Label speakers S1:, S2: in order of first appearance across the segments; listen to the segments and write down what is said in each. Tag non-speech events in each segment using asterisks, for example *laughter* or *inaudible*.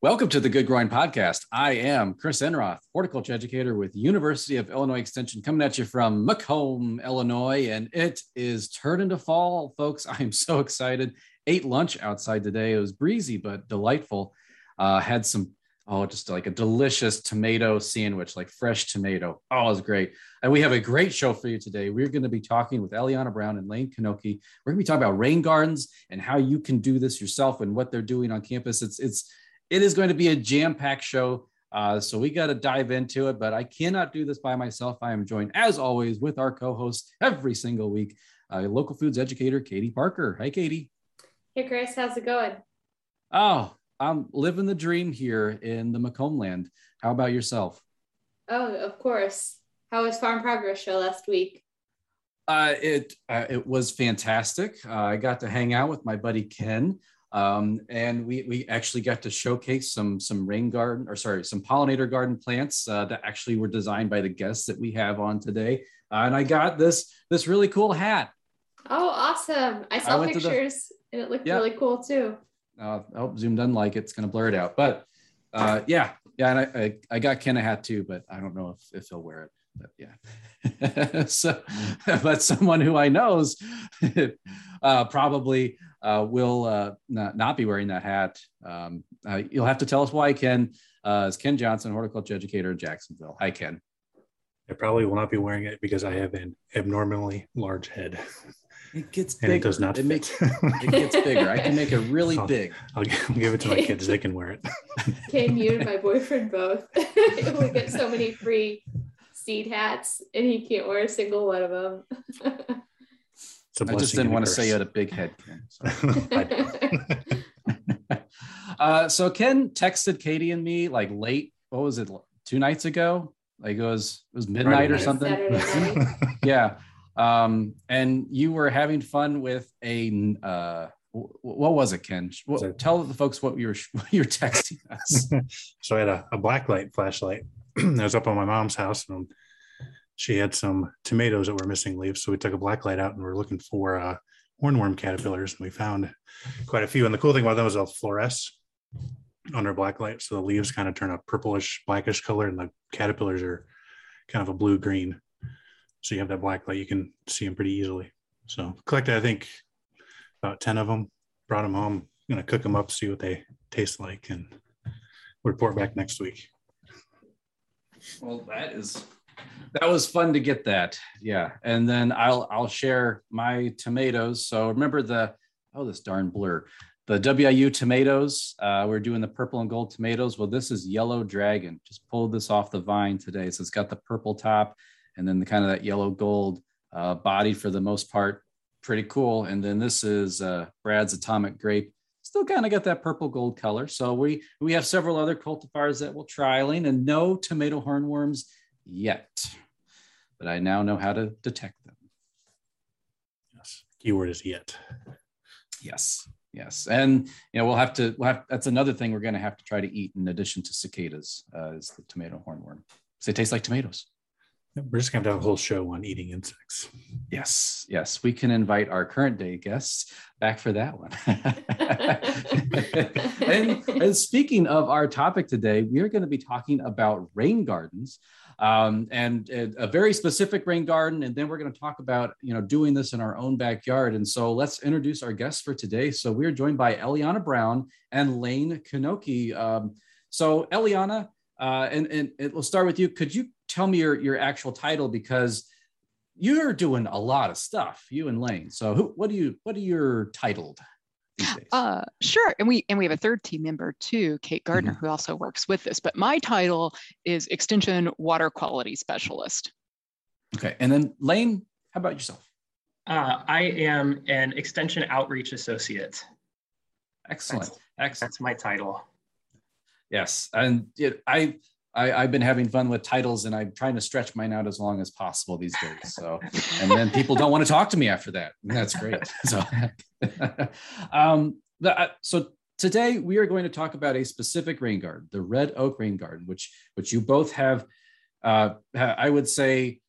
S1: Welcome to the Good Growing Podcast. I am Chris Enroth, horticulture educator with University of Illinois Extension, coming at you from Macomb, Illinois, and it is turning to fall, folks. *laughs* I'm so excited. Ate lunch outside today. It was breezy but delightful. Uh, had some oh, just like a delicious tomato sandwich, like fresh tomato. Oh, it was great. And we have a great show for you today. We're going to be talking with Eliana Brown and Layne Knoche. We're going to be talking about rain gardens and how you can do this yourself and what they're doing on campus. It's it's it is going to be a jam-packed show. Uh, so we got to dive into it, but I cannot do this by myself. I am joined, as always, with our co-host every single week, uh, local foods educator Katie Parker. Hi, Katie.
S2: Hey, Chris. How's it going?
S1: Oh, I'm living the dream here in the Macomb land. How about yourself?
S2: Oh, of course. How was Farm Progress Show last week?
S1: Uh, it uh, it was fantastic. Uh, I got to hang out with my buddy Ken. Um, and we, we actually got to showcase some some rain garden or sorry some pollinator garden plants uh, that actually were designed by the guests that we have on today. Uh, and i got this this really cool hat.
S2: Oh awesome. I saw I pictures the, and it looked yeah. really cool too.
S1: Uh, oh zoom doesn't like it. it's going to blur it out. But uh, yeah yeah and I, I, I got ken a hat too but i don't know if, if he'll wear it but yeah *laughs* so *laughs* but someone who i knows *laughs* uh, probably uh, will uh, not, not, be wearing that hat. Um, uh, you'll have to tell us why, Ken. Uh, is Ken Johnson, horticulture educator in Jacksonville. Hi, Ken.
S3: I probably will not be wearing it because I have an abnormally large head.
S1: It gets bigger. And
S3: it does not.
S1: It fit. makes it gets bigger. I can make it really
S3: I'll,
S1: big.
S3: I'll give it to my kids. They can wear it.
S2: Can you and my boyfriend both? we get so many free seed hats, and he can't wear a single one of them. *laughs*
S1: I just didn't want to say you had a big head, Ken. So. *laughs* *laughs* uh, so Ken texted Katie and me like late. What was it? Two nights ago? Like it was it was midnight or something. yeah. Um, and you were having fun with a uh, what was it, Ken? What, tell the folks what you were what you were texting us.
S3: so I had a, a black light flashlight. I was up on my mom's house and she had some tomatoes that were missing leaves. So we took a black light out and we are looking for uh, hornworm caterpillars, and we found quite a few. And the cool thing about them is they'll fluoresce under black light, so the leaves kind of turn a purplish, blackish color, and the caterpillars are kind of a blue green. So you have that black light, you can see them pretty easily. So collected, I think, about ten of them. Brought them home. I'm gonna cook them up, see what they taste like, and report back next week.
S1: Well, that is that was fun to get that. Yeah. And then I'll I'll share my tomatoes. So remember the oh this darn blur. The WIU tomatoes, uh, we're doing the purple and gold tomatoes. Well, this is yellow dragon. Just pulled this off the vine today. So it's got the purple top and then the kind of that yellow gold uh, body for the most part. Pretty cool. And then this is uh, Brad's atomic grape. Still kind of got that purple gold color. So we we have several other cultivars that we're trialing and no tomato hornworms yet, but I now know how to detect them.
S3: Yes, keyword is yet.
S1: Yes, yes, and you know we'll have to. We'll have, that's another thing we're going to have to try to eat in addition to cicadas uh, is the tomato hornworm. So they taste like tomatoes.
S3: We're just going to have a whole show on eating insects.
S1: Yes, yes. We can invite our current day guests back for that one. *laughs* and, and, speaking of our topic today, we are going to be talking about rain gardens um, and, and, a very specific rain garden. And then we're going to talk about, you know, doing this in our own backyard. And so let's introduce our guests for today. So we're joined by Eliana Brown and Layne Knoche. Um, so Eliana, uh, and, and it, we'll start with you. Could you tell me your, your actual title? Because you're doing a lot of stuff, you and Layne. So who, what do you, what are your titled?
S4: Uh, sure. And we and we have a third team member too, Kate Gardner, mm-hmm. who also works with this. But my title is Extension Water Quality Specialist.
S1: Okay. And then Layne, how about yourself?
S5: Uh, I am an Extension Outreach Associate.
S1: Excellent.
S5: That's,
S1: Excellent.
S5: That's my title.
S1: Yes. And it, I I, have been having fun with titles and I'm trying to stretch mine out as long as possible these days. So, and then people don't want to talk to me after that. That's great. So, *laughs* um, the, uh, so today we are going to talk about a specific rain garden, the red oak rain garden, which, which you both have, uh, I would say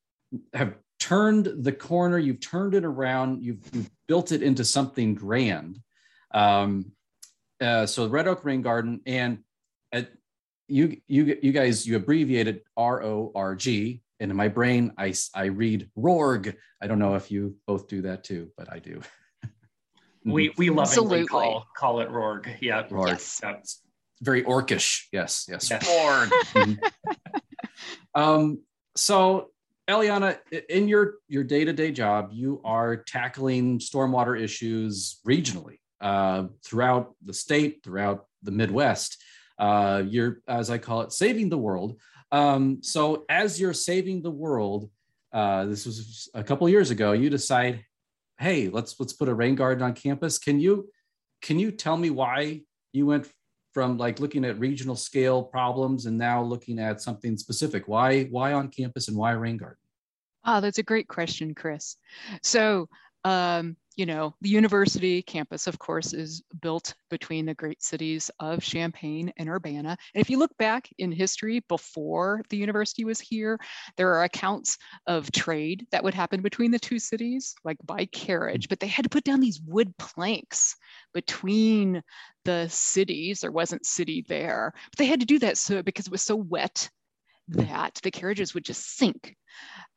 S1: have turned the corner. You've turned it around. You've, you've built it into something grand. Um, uh, so red oak rain garden and at you you you guys you abbreviated R O R G, and in my brain I I read Rorg. I don't know if you both do that too, but I do. *laughs*
S5: We we lovingly
S4: Absolutely.
S5: call call it Rorg. Yeah.
S1: Rorg.
S4: Yes.
S5: Yep.
S1: very orcish. Yes, yes.
S5: Yes.
S1: Rorg. *laughs* Mhm. um, so Eliana, in your your day to day job, you are tackling stormwater issues regionally uh, throughout the state, throughout the Midwest. Uh, you're, as I call it, saving the world. Um, so as you're saving the world, uh, this was a couple years ago. You decide, hey, let's let's put a rain garden on campus. Can you can you tell me why you went from like looking at regional scale problems and now looking at something specific? Why why on campus and why rain garden?
S4: Ah, that's a great question, Chris. So, um, you know, the university campus, of course, is built between the great cities of Champaign and Urbana. And if you look back in history before the university was here, there are accounts of trade that would happen between the two cities, like by carriage, but they had to put down these wood planks between the cities. There wasn't city there, but they had to do that so because it was so wet that the carriages would just sink.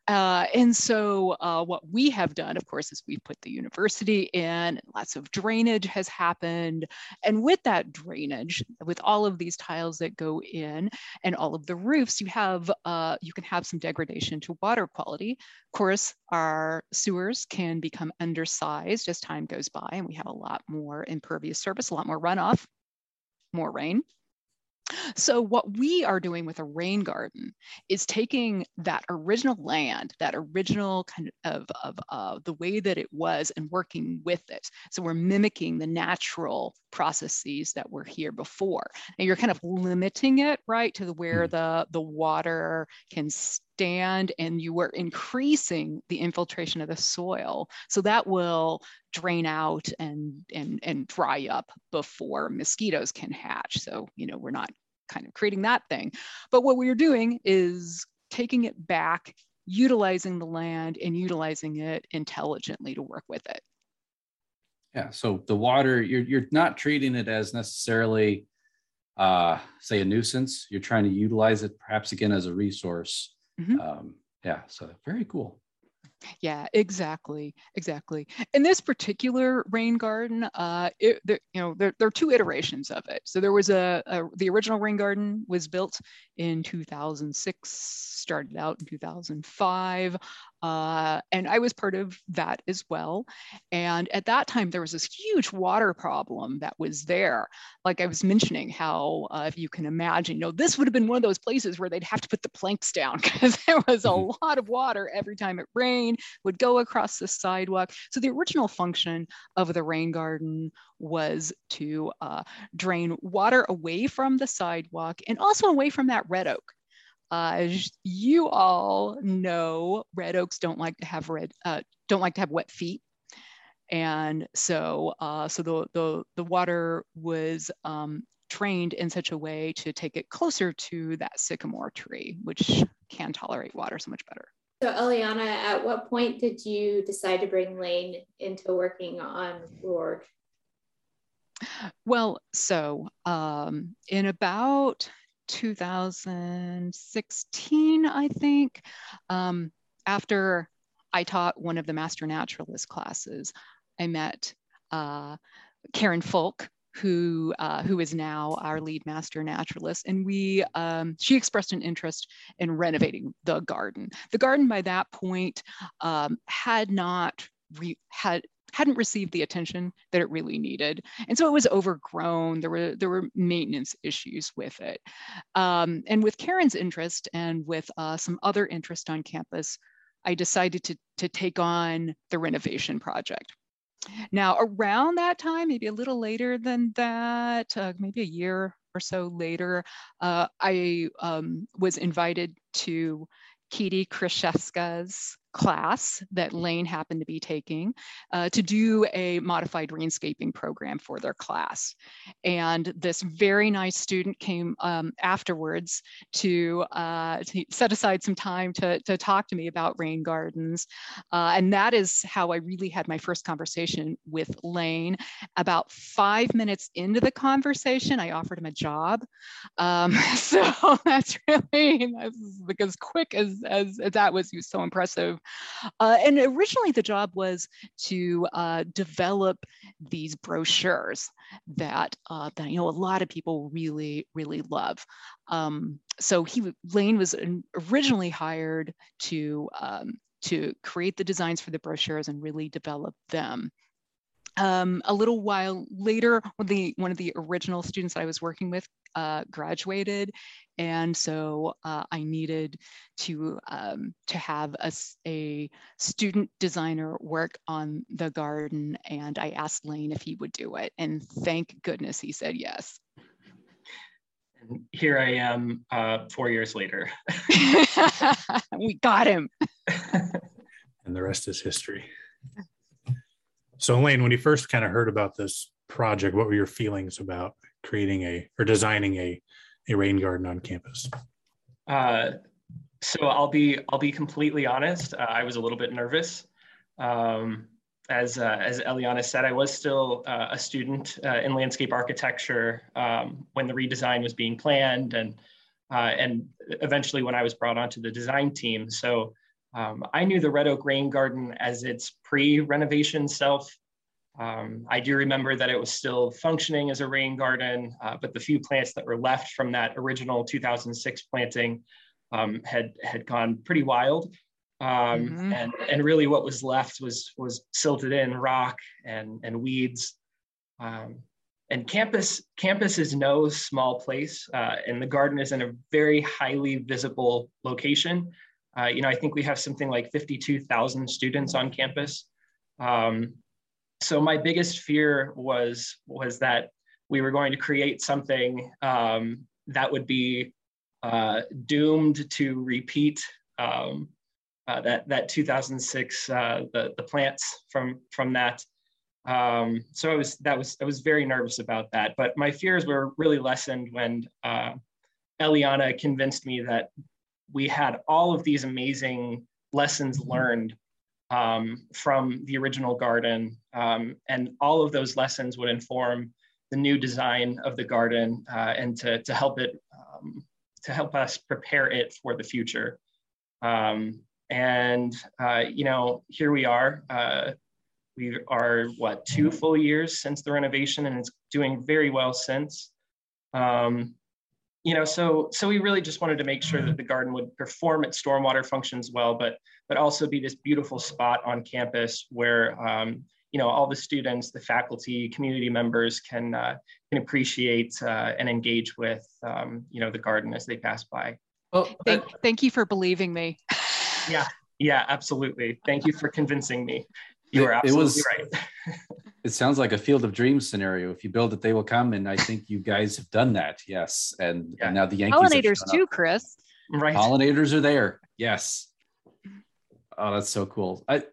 S4: Uh, and so uh, what we have done, of course, is we've put the university in, lots of drainage has happened. And with that drainage, with all of these tiles that go in and all of the roofs, you have, uh, you can have some degradation to water quality. Of course, our sewers can become undersized as time goes by and we have a lot more impervious surface, a lot more runoff, more rain. So what we are doing with a rain garden is taking that original land, that original kind of, of uh, the way that it was and working with it. So we're mimicking the natural processes that were here before. And you're kind of limiting it, right, to the where hmm. the, the water can stand and you are increasing the infiltration of the soil. So that will drain out and, and, and dry up before mosquitoes can hatch. So, you know, we're not kind of creating that thing. But what we're doing is taking it back, utilizing the land and utilizing it intelligently to work with it.
S1: Yeah. So the water, you're you're not treating it as necessarily uh say a nuisance. You're trying to utilize it perhaps again as a resource.
S4: Mhm.
S1: Um, yeah, so very cool.
S4: Yeah, exactly, exactly. In this particular rain garden, uh, it, there, you know, there, there are two iterations of it. So there was a, a the original rain garden was built in 2006, started out in 2005, uh, and I was part of that as well. And at that time, there was this huge water problem that was there. Like I was mentioning, how uh, if you can imagine, you know, this would have been one of those places where they'd have to put the planks down *laughs* because there was a
S1: Mhm.
S4: lot of water every time it rained would go across the sidewalk. So the original function of the rain garden was to uh, drain water away from the sidewalk and also away from that red oak. Uh, you all know, red oaks don't like to have red, uh, don't like to have wet feet. And so, uh, so the, the, the water was um, trained in such a way to take it closer to that sycamore tree, which can tolerate water so much better.
S2: So, Eliana, at what point did you decide to bring Layne into working on Rorg?
S4: Well, so um, in about 2016, I think, um, after I taught one of the Master Naturalist classes, I met uh, Karen Folk, who uh, who is now our lead Master Naturalist, and we um, she expressed an interest in renovating the garden. The garden by that point um, had not re- had hadn't received the attention that it really needed. And so it was overgrown. There were there were maintenance issues with it. Um, and with Karen's interest and with uh, some other interest on campus, I decided to, to take on the renovation project. Now, around that time, maybe a little later than that, uh, maybe a year or so later, uh, I um, was invited to Kitty Krzyzewska's class that Layne happened to be taking uh, to do a modified rainscaping program for their class. And this very nice student came um, afterwards to, uh, to, set aside some time to, to talk to me about rain gardens. Uh, and that is how I really had my first conversation with Layne. About five minutes into the conversation, I offered him a job. Um, *laughs* so *laughs* that's really, that's as quick as, as, as that was, he was so impressive. Uh, and originally the job was to uh, develop these brochures that, uh, that you know a lot of people really, really love. Um, so he Layne was originally hired to um, to create the designs for the brochures and really develop them. Um, a little while later, one of, the, one of the original students I was working with uh, graduated, and so uh, I needed to um, to have a, a student designer work on the garden, and I asked Layne if he would do it, and thank goodness he said yes.
S5: And here I am, uh, four years later. *laughs* *laughs*
S4: we got him. *laughs*
S3: and the rest is history. So, Elaine, when you first kind of heard about this project, what were your feelings about creating a or designing a a rain garden on campus?
S5: Uh, so I'll be I'll be completely honest. Uh, I was a little bit nervous. Um, as uh, as Eliana said, I was still uh, a student uh, in landscape architecture um, when the redesign was being planned, and uh, and eventually when I was brought onto the design team. So um, I knew the Red Oak Rain Garden as its pre-renovation self. Um, I do remember that it was still functioning as a rain garden, uh, but the few plants that were left from that original 2006 planting um, had had gone pretty wild. Um, mm-hmm. and, and really what was left was was silted in rock and, and weeds. Um, and campus campus is no small place, uh, and the garden is in a very highly visible location. Uh, you know, I think we have something like 52,000 students on campus. Um, so my biggest fear was was that we were going to create something um, that would be uh, doomed to repeat um, uh, that that 2006 uh, the the plants from from that. Um, so I was that was I was very nervous about that, but my fears were really lessened when uh, Eliana convinced me that we had all of these amazing lessons learned um, from the original garden. Um, and all of those lessons would inform the new design of the garden uh, and to, to help it, um, to help us prepare it for the future. Um, and, uh, you know, here we are. Uh, we are, what, two full years since the renovation, and it's doing very well since. Um, you know, so so we really just wanted to make sure that the garden would perform its stormwater functions well, but but also be this beautiful spot on campus where um, you know all the students, the faculty, community members can uh, can appreciate uh, and engage with um, you know the garden as they pass by.
S4: Well, thank, thank you for believing me.
S5: yeah, yeah, absolutely. Thank you for convincing me. You are absolutely was, right. *laughs*
S1: it sounds like a field of dreams scenario. If you build it, they will come, and I think you guys have done that. Yes, and, yeah. and now the Yankees
S4: pollinators too, Chris.
S1: Right, pollinators are there. Yes. Oh, that's so cool. I,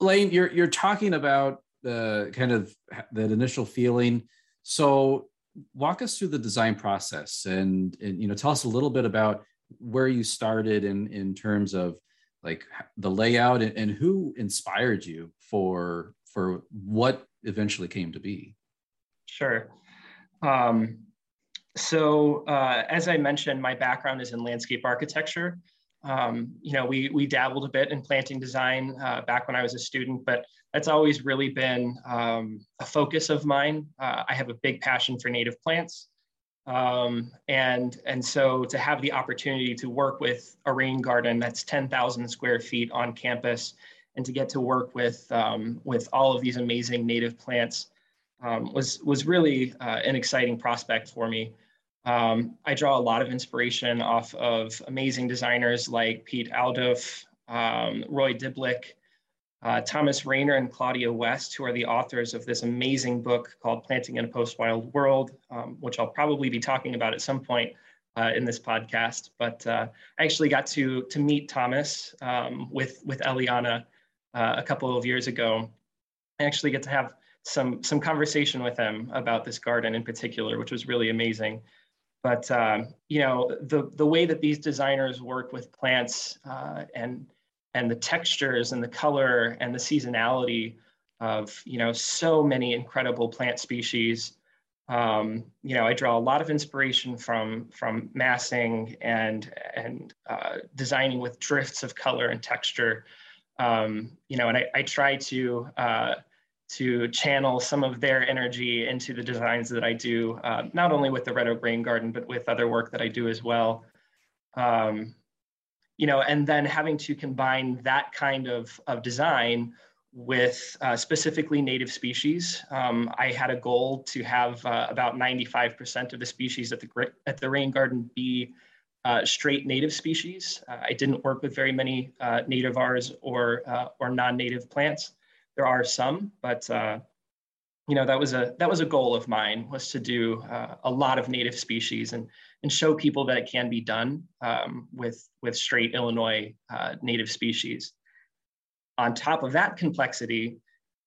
S1: Layne, you're you're talking about the kind of that initial feeling. So walk us through the design process and, and you know tell us a little bit about where you started in in terms of like the layout and, and who inspired you for for what eventually came to be?
S5: Sure. Um, so uh, as i mentioned my background is in landscape architecture. Um, you know we we dabbled a bit in planting design uh, back when i was a student but that's always really been um, a focus of mine. Uh, i have a big passion for native plants um, and, and so to have the opportunity to work with a rain garden that's 10,000 square feet on campus and to get to work with, um, with all of these amazing native plants um, was, was really uh, an exciting prospect for me. Um, I draw a lot of inspiration off of amazing designers like Piet Oudolf, um, Roy Diblick, uh, Thomas Rainer and Claudia West, who are the authors of this amazing book called Planting in a Post-Wild World, um, which I'll probably be talking about at some point uh, in this podcast. But uh, I actually got to to meet Thomas um, with with Eliana uh, a couple of years ago. I actually get to have some some conversation with him about this garden in particular, which was really amazing. But um, you know the the way that these designers work with plants uh, and and the textures and the color and the seasonality of you know so many incredible plant species um, you know, I draw a lot of inspiration from from massing and and uh, designing with drifts of color and texture. Um, you know, and I, I try to uh, to channel some of their energy into the designs that I do, uh, not only with the Red Oak Rain Garden, but with other work that I do as well. Um, you know, and then having to combine that kind of of design with uh, specifically native species. Um, I had a goal to have uh, about 95% of the species at the, at the rain garden be uh, straight native species. Uh, I didn't work with very many uh, nativars or, uh, or non-native plants. There are some, but you know that was a that was a goal of mine was to do a lot of native species and and show people that it can be done um, with with straight Illinois native species. On top of that complexity,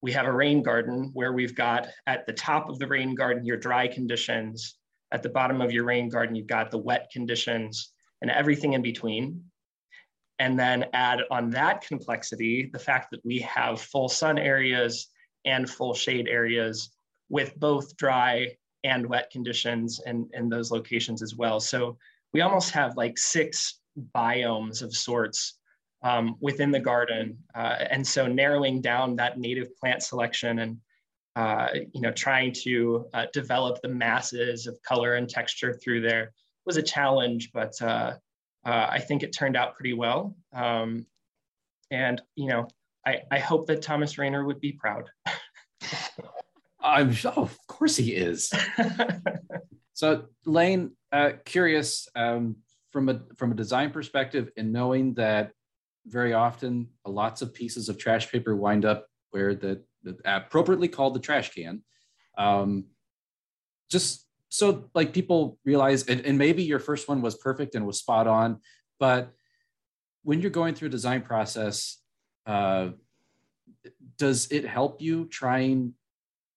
S5: we have a rain garden where we've got at the top of the rain garden your dry conditions, at the bottom of your rain garden, you've got the wet conditions and everything in between. And then add on that complexity the fact that we have full sun areas and full shade areas with both dry and wet conditions in, in those locations as well. So we almost have like six biomes of sorts um, within the garden. Uh, and so narrowing down that native plant selection and uh, you know trying to uh, develop the masses of color and texture through there was a challenge, but uh, uh, I think it turned out pretty well. Um, and you know, I, I hope that Thomas Rainer would be proud. *laughs*
S1: I'm oh, of course he is. *laughs* so Layne, uh, curious um, from a from a design perspective, and knowing that very often lots of pieces of trash paper wind up where the, the appropriately called the trash can um, just so like people realize and, and maybe your first one was perfect and was spot on but when you're going through a design process uh, does it help you trying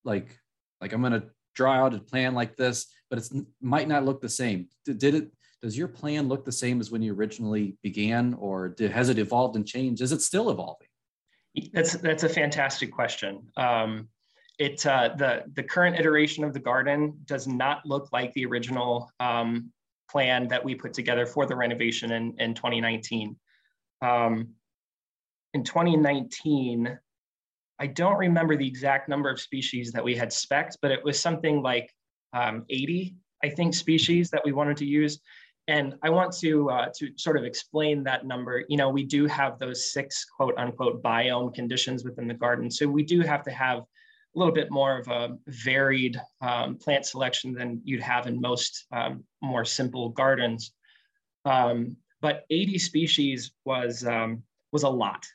S1: like like i'm going to draw out a plan like this but it might not look the same. Did it does your plan look the same as when you originally began or did, has it evolved and changed? Is it still evolving?
S5: That's that's a fantastic question. Um, it uh, the the current iteration of the garden does not look like the original um, plan that we put together for the renovation in, in 2019 um, in 2019 i don't remember the exact number of species that we had specced but it was something like um, 80 i think species that we wanted to use and I want to uh, to sort of explain that number. You know, we do have those six quote unquote biome conditions within the garden, so we do have to have a little bit more of a varied um, plant selection than you'd have in most um, more simple gardens. Um, but 80 species was um, was a lot.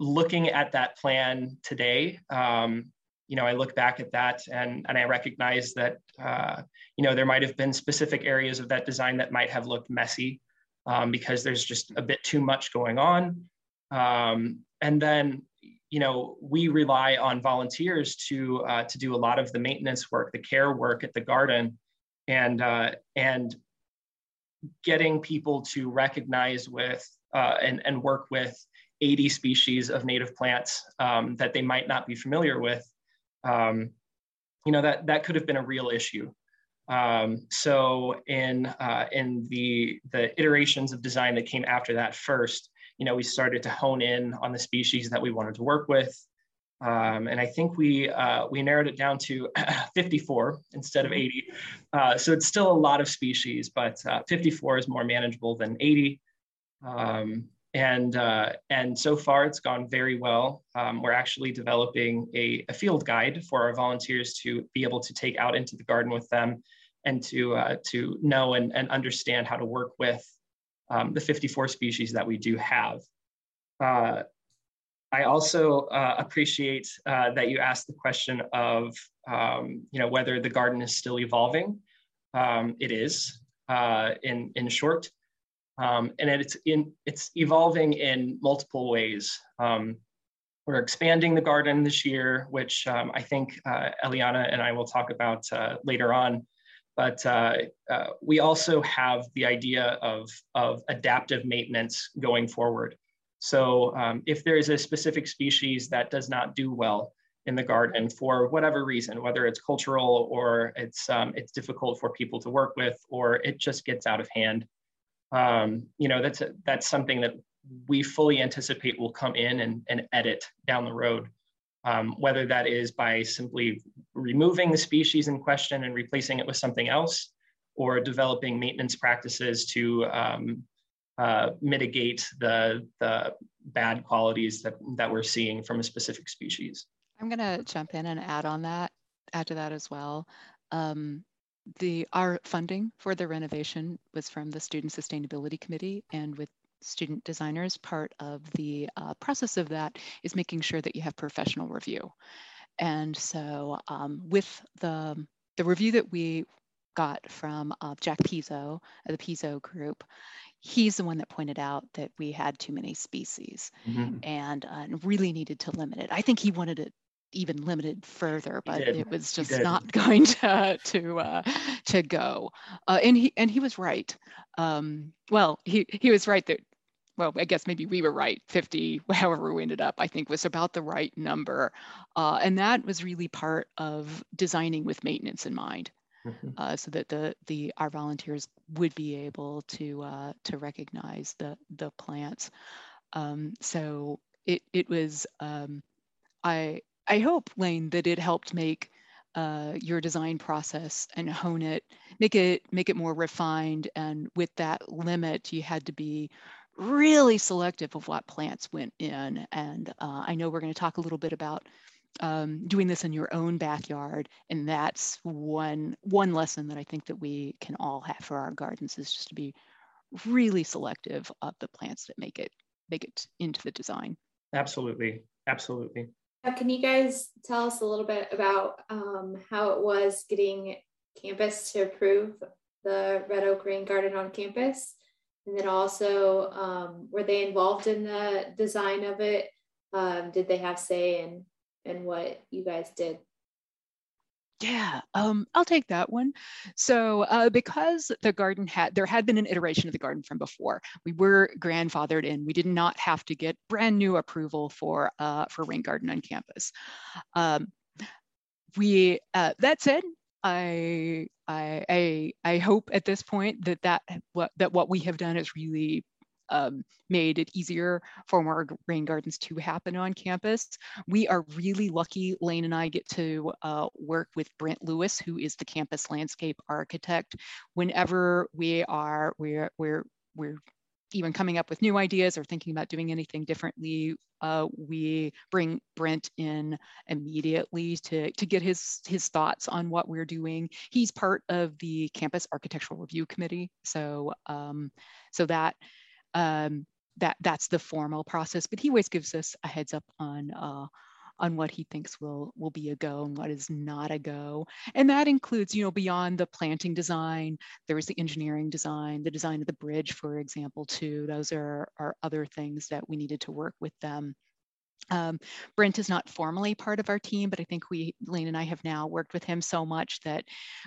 S5: Looking at that plan today, um, you know, I look back at that and, and I recognize that, uh, you know, there might have been specific areas of that design that might have looked messy um, because there's just a bit too much going on. Um, and then, you know, we rely on volunteers to, uh, to do a lot of the maintenance work, the care work at the garden and, uh, and getting people to recognize with uh, and, and work with 80 species of native plants um, that they might not be familiar with um, you know that that could have been a real issue. Um, so in uh, in the the iterations of design that came after that first, you know, we started to hone in on the species that we wanted to work with, um, and I think we uh, we narrowed it down to *coughs* 54 instead of 80. Uh, so it's still a lot of species, but uh, 54 is more manageable than 80. Um, and uh, and so far it's gone very well. Um, we're actually developing a, a, field guide for our volunteers to be able to take out into the garden with them, and to uh, to know and, and understand how to work with um, the 54 species that we do have. Uh, I also uh, appreciate uh, that you asked the question of um, you know whether the garden is still evolving. um, it is uh, in, in short. Um, and it's, in, it's evolving in multiple ways. Um, we're expanding the garden this year, which um, I think uh, Eliana and I will talk about uh, later on. But uh, uh, we also have the idea of, of adaptive maintenance going forward. So um, if there is a specific species that does not do well in the garden for whatever reason, whether it's cultural or it's, um, it's difficult for people to work with, or it just gets out of hand, um, you know, that's, a, that's something that we fully anticipate will come in and, and edit down the road. Um, whether that is by simply removing the species in question and replacing it with something else, or developing maintenance practices to um, uh, mitigate the, the bad qualities that, that we're seeing from a specific species.
S4: I'm going to jump in and add on that, add to that as well. Um, the our funding for the renovation was from the Student Sustainability Committee, and with student designers, part of the uh, process of that is making sure that you have professional review. And so, um, with the the review that we got from uh, Jack Pizzo, the Pizzo Group, he's the one that pointed out that we had too many species mm-hmm. and uh, really needed to limit it. I think he wanted it even limited further, but it was just not *laughs* going to to uh, to go. Uh, and he and he was right. Um, well, he he was right that. Well, I guess maybe we were right. 50, *laughs* however we ended up, I think was about the right number. Uh, and that was really part of designing with maintenance in mind. Mm-hmm. Uh, so that the the our volunteers would be able to uh, to recognize the the plants. Um, so it it was um, I I hope Layne that it helped make uh, your design process and hone it, make it make it more refined. And with that limit, you had to be really selective of what plants went in. And uh, I know we're going to talk a little bit about um, doing this in your own backyard. And that's one, one lesson that I think that we can all have for our gardens is just to be really selective of the plants that make it, make it into the design.
S5: Absolutely. Absolutely.
S2: Can you guys tell us a little bit about um, how it was getting campus to approve the Red Oak Rain Garden on campus? And then also, um, were they involved in the design of it? Um, did they have say in and what you guys did.
S4: Yeah, um, I'll take that one. So uh, because the garden had, there had been an iteration of the garden from before. We were grandfathered in. We did not have to get brand new approval for uh, for rain garden on campus. Um, we uh, that said, I, I I I hope at this point that that what that what we have done is really um, made it easier for more rain gardens to happen on campus. We are really lucky, Layne and I get to uh, work with Brent Lewis, who is the campus landscape architect. Whenever we are, we're, we're, we're even coming up with new ideas or thinking about doing anything differently, uh, we bring Brent in immediately to, to get his, his thoughts on what we're doing. He's part of the campus architectural review committee. So, um, so that um, that that's the formal process. But he always gives us a heads up on uh, on what he thinks will will be a go and what is not a go. And that includes, you know, beyond the planting design, there is the engineering design, the design of the bridge, for example, too. Those are, are other things that we needed to work with them. Um, Brent is not formally part of our team, but I think we, Layne and I have now worked with him so much that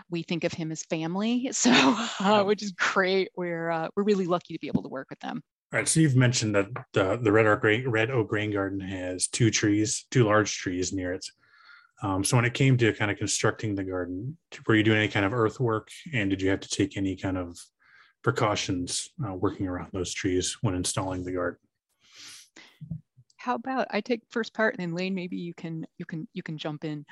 S4: we think of him as family. *laughs* So, uh, which is great. We're, uh, we're really lucky to be able to work with them.
S3: All right. So you've mentioned that the, the Red Oak, Red Oak Rain Garden has two trees, two large trees near it. Um, so when it came to kind of constructing the garden, were you doing any kind of earthwork and did you have to take any kind of precautions uh, working around those trees when installing the garden?
S4: How about I take first part and then Layne, maybe you can you can you can jump in.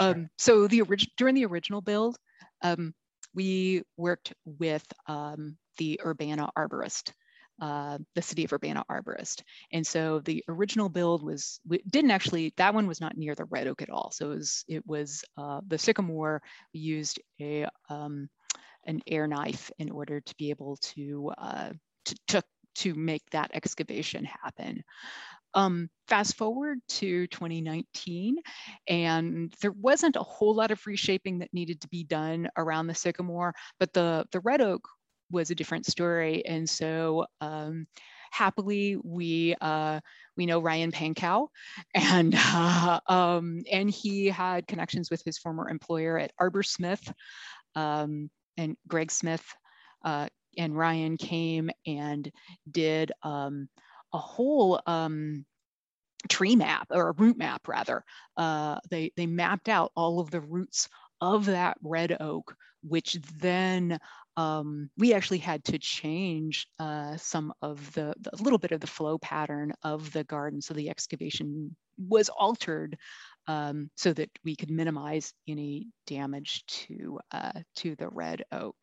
S4: Sure. Um, so the original during the original build, um, we worked with um, the Urbana arborist, uh, the city of Urbana arborist, and so the original build was we didn't actually that one was not near the red oak at all. So it was it was uh, the sycamore. We used a um, an air knife in order to be able to uh, to, to to make that excavation happen. Um, fast forward to 2019, and there wasn't a whole lot of reshaping that needed to be done around the sycamore, but the, the red oak was a different story. And so um, happily, we uh, we know Ryan Pankow, and uh, um, and he had connections with his former employer at Arbor Smith, um, and Greg Smith uh, and Ryan came and did um, a whole um, tree map or a root map rather. Uh, they, they mapped out all of the roots of that red oak, which then um, we actually had to change uh, some of the, a little bit of the flow pattern of the garden. So the excavation was altered um, so that we could minimize any damage to, uh, to the red oak.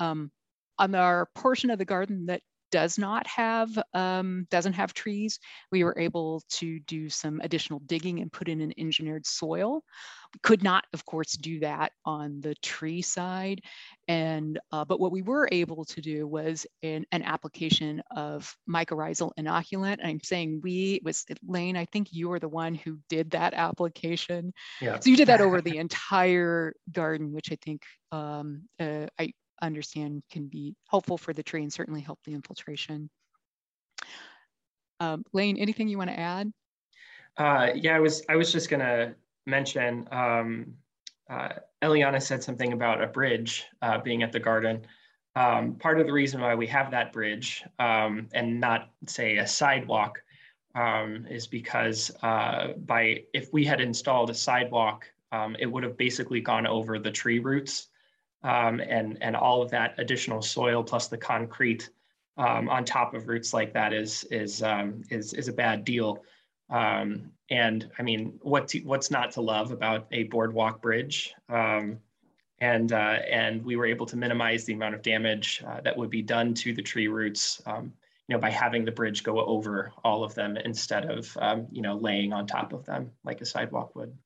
S4: Um, on our portion of the garden that does not have um, doesn't have trees, we were able to do some additional digging and put in an engineered soil. We could not, of course, do that on the tree side, and uh, but what we were able to do was an, an application of mycorrhizal inoculant. I'm saying we was Layne. I think you were the one who did that application.
S5: Yeah.
S4: So you did that *laughs* over the entire garden, which I think um, uh, I understand can be helpful for the tree and certainly help the infiltration. Um, Layne, anything you want to add?
S5: Uh, yeah, I was I was just gonna mention. Um, uh, Eliana said something about a bridge uh, being at the garden. Um, part of the reason why we have that bridge um, and not say a sidewalk um, is because uh, by if we had installed a sidewalk, um, it would have basically gone over the tree roots um, and and all of that additional soil plus the concrete um, on top of roots like that is is um, is is a bad deal. Um, and I mean, what what's not to love about a boardwalk bridge? Um, and uh, and we were able to minimize the amount of damage uh, that would be done to the tree roots. Um, you know, by having the bridge go over all of them instead of you know laying on top of them like a sidewalk would.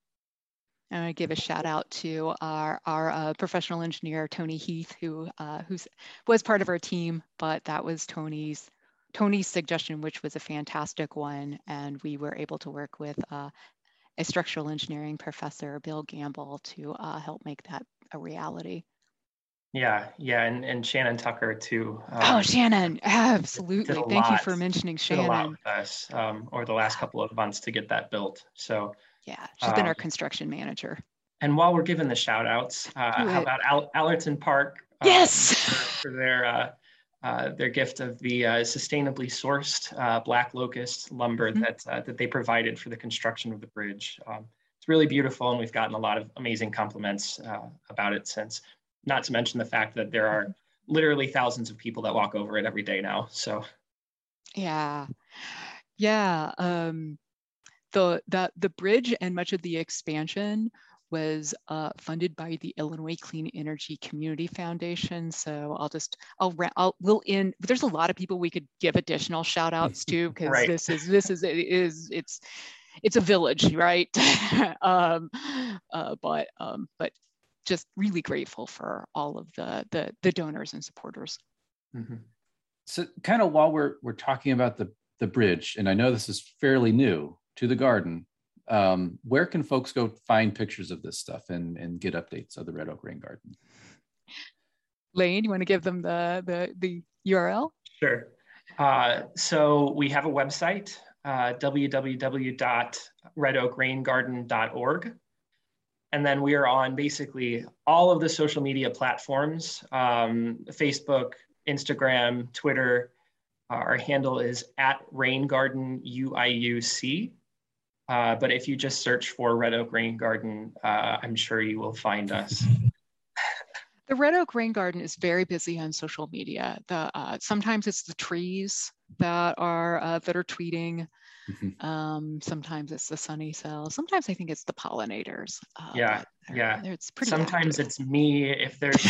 S4: I want to give a shout out to our, our uh, professional engineer, Tony Heath, who uh, who's, was part of our team, but that was Tony's Tony's suggestion, which was a fantastic one. And we were able to work with uh, a structural engineering professor, Bill Gamble, to uh, help make that a reality.
S5: Yeah, yeah, and, and Shannon Tucker too.
S4: Um, oh, Shannon, absolutely. Thank lot, you for mentioning Shannon. Did a lot
S5: with us um, over the last couple of months to get that built. So
S4: yeah, she's um, been our construction manager.
S5: And while we're giving the shout outs, uh, how about Al- Allerton Park?
S4: Um, yes.
S5: For, for, their uh, uh, their gift of the uh, sustainably sourced uh, black locust lumber mm-hmm. that uh, that they provided for the construction of the bridge. Um, it's really beautiful, and we've gotten a lot of amazing compliments about it since. Not to mention the fact that there are literally thousands of people that walk over it every day now. So.
S4: Yeah, yeah. Um, the, the, the bridge and much of the expansion was uh, funded by the Illinois Clean Energy Community Foundation. So I'll just, I'll, I'll, we'll in, there's a lot of people we could give additional shout outs to *laughs* because right. this is, this is, it is, it's, it's a village, right? *laughs* um, uh, but, um, but just really grateful for all of the, the, the donors and supporters.
S1: Mm-hmm. So kind of while we're, we're talking about the, the bridge, and I know this is fairly new, to the garden, um, where can folks go find pictures of this stuff and, and get updates of the Red Oak Rain Garden?
S4: Layne, you want to give them the, the, the URL?
S5: Sure. Uh, so we have a website, uh, www.redoakraingarden.org. And then we are on basically all of the social media platforms um, Facebook, Instagram, Twitter. Uh, our handle is at Rain Garden UIUC. Uh, but if you just search for Red Oak Rain Garden, uh, I'm sure you will find us. *laughs*
S4: The Red Oak Rain Garden is very busy on social media. The, uh, sometimes it's the trees that are uh, that are tweeting. Mm-hmm. Um, sometimes it's the sunny cells. Sometimes I think it's the pollinators.
S5: Uh, yeah, yeah. It's pretty. Sometimes active. it's me if there's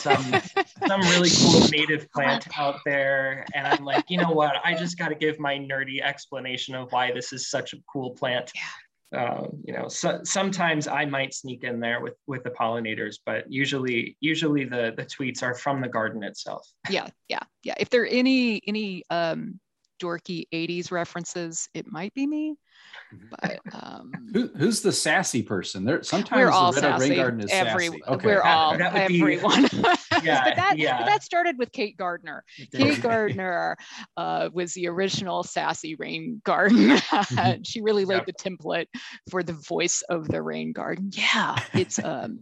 S5: some *laughs* some really cool native plant out there, and I'm like, you know what? I just got to give my nerdy explanation of why this is such a cool plant.
S4: Yeah.
S5: Uh, you know, so, sometimes I might sneak in there with with the pollinators, but usually usually the the tweets are from the garden itself.
S4: Yeah, yeah, yeah. If there are any any um, dorky 80s references, it might be me.
S1: Mm-hmm.
S4: But um,
S1: Who, who's the sassy person? There sometimes
S4: we're all
S1: the Rain
S4: sassy.
S1: Garden is
S4: Every,
S1: sassy. Okay.
S4: We're all
S5: That would be-
S4: everyone. *laughs*
S5: Yeah,
S4: but that
S5: yeah.
S4: but that started with Kate Gardner. Kate *laughs* Gardner uh, was the original sassy rain garden. she really laid
S5: Yep.
S4: the template for the voice of the rain garden. Yeah, it's um,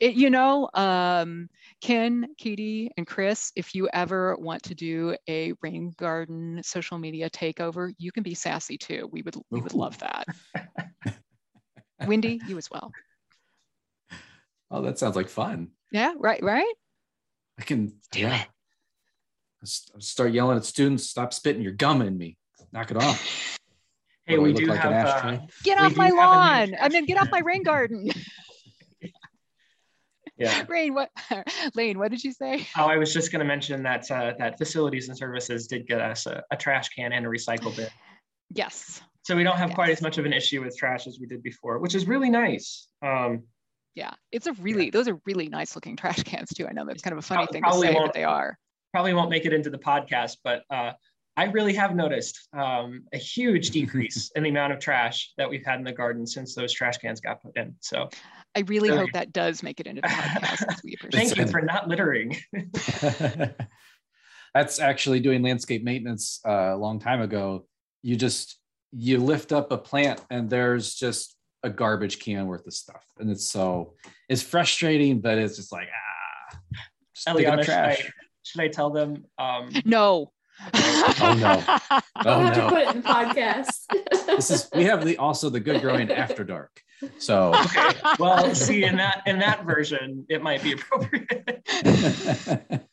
S4: it, you know, um, Ken, Katie, and Chris, if you ever want to do a rain garden social media takeover, you can be sassy too. We would we would love that. *laughs* Wendy, you as well.
S1: Oh, that sounds like fun.
S4: Yeah, right, right.
S1: I can
S4: Do
S1: yeah.
S4: it.
S1: S- Start yelling at students, stop spitting your gum in me. Knock it off.
S5: Hey,
S1: What,
S5: we
S1: I look
S5: do
S1: like an
S5: have. Uh.
S4: Get
S5: We
S4: off my
S5: have a new
S4: lawn. I mean, get off my rain garden. *laughs*
S5: yeah. *laughs*
S4: Rain, what? *laughs* Layne, what did you say?
S5: Oh, I was just going to mention that uh, that facilities and services did get us a, a trash can and a recycle bin, *sighs*
S4: Yes.
S5: so we don't have quite as much of an issue with trash as we did before, which is really nice. Um,
S4: Yeah. It's a really, those are really nice looking trash cans too. I know that's kind of a funny
S5: Prob-
S4: thing to say, but they are.
S5: probably won't make it into the podcast, but uh, I really have noticed um, a huge decrease *laughs* in the amount of trash that we've had in the garden since those trash cans got put in. So
S4: I really
S5: Really?
S4: hope that does make it into the podcast. we appreciate *laughs*
S5: thank you for not littering. *laughs*
S1: That's actually doing landscape maintenance uh, a long time ago. You just you lift up a plant and there's just a garbage can worth of stuff, and it's so it's frustrating, but it's just like ah, just pick up
S5: Eliana, should I,
S1: trash.
S5: should I tell them? Um,
S4: No.
S1: Oh, no.
S2: I'll *laughs*
S1: Oh
S2: have to
S1: no,
S2: put it in the podcast.
S1: this is we have the also the good growing after dark. So
S5: okay. Well, see, in that in that *laughs* version, it might be appropriate.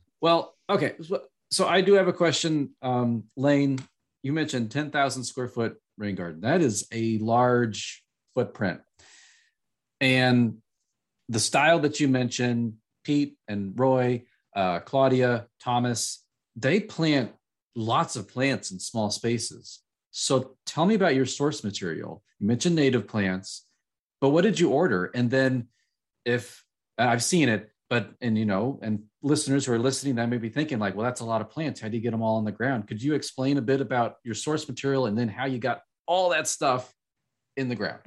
S5: *laughs*
S1: well, okay. So, so I do have a question. Um, Layne, you mentioned 10,000 square foot rain garden. That is a large footprint. And the style that you mentioned, Piet and Roy, uh, Claudia, Thomas, they plant lots of plants in small spaces. So tell me about your source material. You mentioned native plants, but what did you order? And then if I've seen it, but and you know, and listeners who are listening, that may be thinking like, well, that's a lot of plants. How do you get them all on the ground? Could you explain a bit about your source material and then how you got all that stuff in the ground?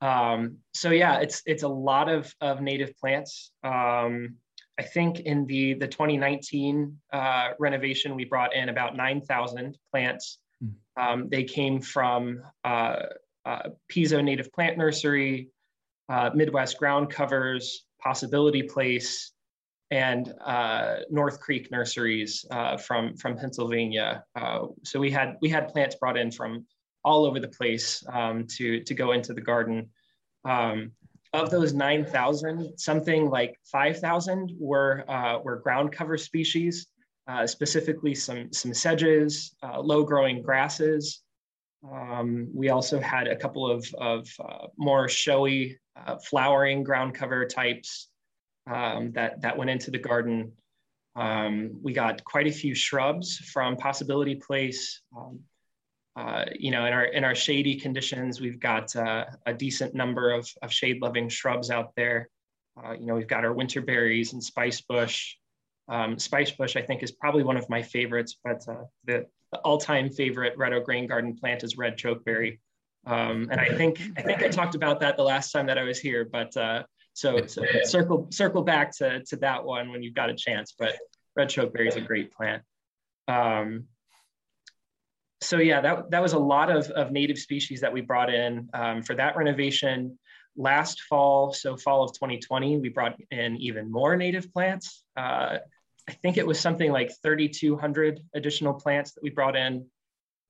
S5: Um, so yeah, it's it's a lot of of native plants. Um, I think in the the 2019 uh, renovation, we brought in about 9,000 plants.
S1: Hmm.
S5: Um, they came from uh, uh, Pizzo Native Plant Nursery, uh, Midwest Ground Covers, Possibility Place, and uh, North Creek Nurseries uh, from from Pennsylvania. Uh, so we had we had plants brought in from all over the place um, to to go into the garden. Um, of those 9,000, something like 5,000 were were ground cover species, specifically some some sedges, low growing grasses. Um, we also had a couple of of uh, more showy uh, flowering ground cover types um, that that went into the garden. Um, we got quite a few shrubs from Possibility Place. Um, uh, you know, in our in our shady conditions, we've got uh, a decent number of, of shade-loving shrubs out there. Uh, you know, we've got our winter berries and spice bush. Um, spice bush, I think, is probably one of my favorites, but uh, the all-time favorite red oak rain garden plant is red chokeberry. Um, and I think I think I talked about that the last time that I was here, but uh, so, so circle circle back to, to that one when you've got a chance. But red chokeberry is a great plant. Um, so yeah, that, that was a lot of, of native species that we brought in um, for that renovation. Last fall, so fall of 2020, we brought in even more native plants. Uh, I think it was something like 3,200 additional plants that we brought in.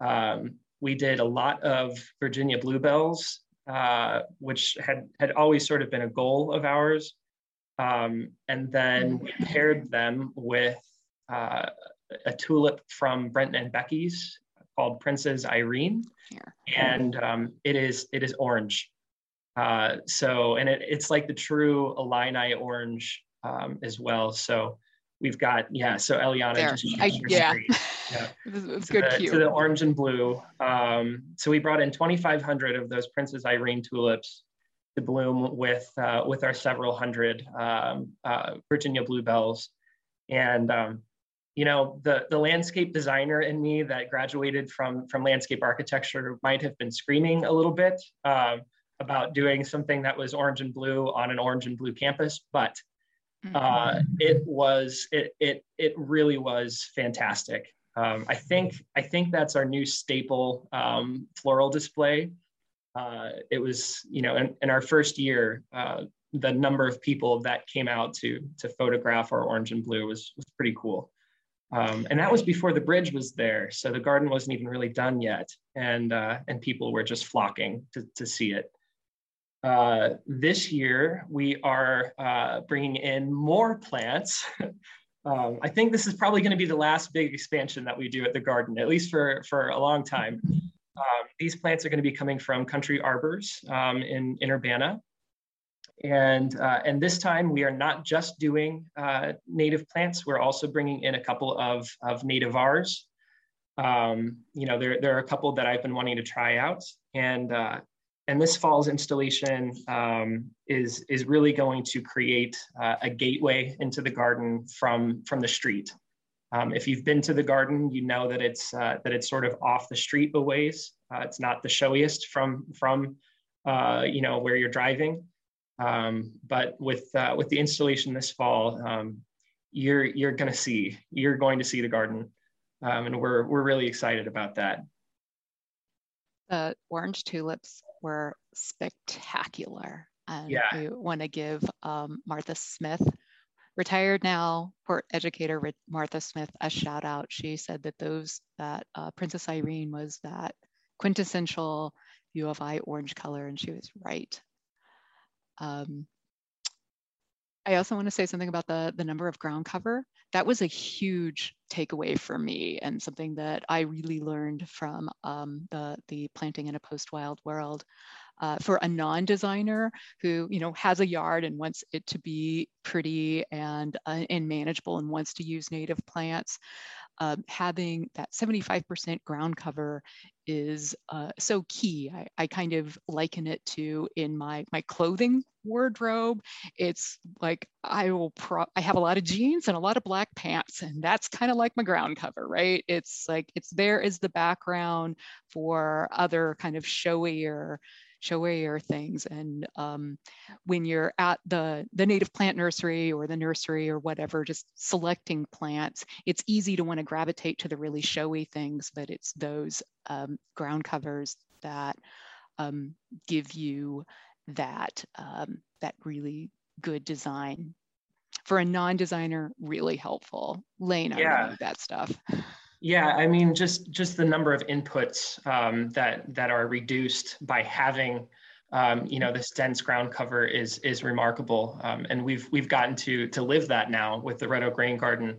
S5: Um, we did a lot of Virginia bluebells, uh, which had, had always sort of been a goal of ours. Um, and then we paired them with uh, a tulip from Brenton and Becky's called Princess Irene,
S4: Here.
S5: and um, it is it is orange. Uh, so and it, it's like the true Illini orange um, as well. So we've got yeah. So Eliana
S4: There.
S5: just
S4: I, yeah.
S5: Yeah.
S4: it was, it was
S5: To
S4: good
S5: the,
S4: cue.
S5: to the orange and blue. Um, so we brought in 2,500 of those Princess Irene tulips to bloom with uh, with our several hundred um, uh, Virginia bluebells, and um, you know, the, the landscape designer in me that graduated from, from landscape architecture might have been screaming a little bit uh, about doing something that was orange and blue on an orange and blue campus, but uh, mm-hmm. it was, it, it, it really was fantastic. Um, I think, I think that's our new staple um, floral display. Uh, it was, you know, in, in our first year, uh, the number of people that came out to to photograph our orange and blue was, was pretty cool. Um, and that was before the bridge was there, so the garden wasn't even really done yet, and uh, and people were just flocking to to see it. Uh, this year we are uh, bringing in more plants. *laughs* um, I think this is probably going to be the last big expansion that we do at the garden, at least for for a long time. Um, these plants are going to be coming from Country Arbors um, in, in Urbana. And, uh, and this time we are not just doing uh, native plants, we're also bringing in a couple of, of nativars. Um, you know, there, there are a couple that I've been wanting to try out. And, uh, and this fall's installation um, is, is really going to create uh, a gateway into the garden from, from the street. Um, if you've been to the garden, you know that it's uh, that it's sort of off the street a ways. Uh, it's not the showiest from from uh, you know where you're driving. Um, but with uh, with the installation this fall, um, you're you're going to see you're going to see the garden, um, and we're we're really excited about that.
S4: The orange tulips were spectacular, and
S5: yeah.
S4: we want to give um, Martha Smith retired now port educator Martha Smith a shout out. She said that those that uh, Princess Irene was that quintessential U of I orange color, and she was right. Um, I also want to say something about the, the number of ground cover. That was a huge takeaway for me and something that I really learned from um, the, the planting in a post-wild world uh, for a non-designer who you know has a yard and wants it to be pretty and uh, and manageable and wants to use native plants um, having that 75% ground cover is uh, so key. I, I, kind of liken it to in my my clothing wardrobe. It's like I will pro I have a lot of jeans and a lot of black pants, and that's kind of like my ground cover, right? It's like it's there as the background for other kind of showier showier things. And um, when you're at the, the native plant nursery or the nursery or whatever, just selecting plants, it's easy to want to gravitate to the really showy things, but it's those um, ground covers that um, give you that, um, that really good design. For a non-designer, really helpful. Layne, yeah. that stuff.
S5: Yeah, I mean, just just the number of inputs um, that that are reduced by having, um, you know, this dense ground cover is is remarkable, um, and we've we've gotten to to live that now with the Red Oak Rain Garden.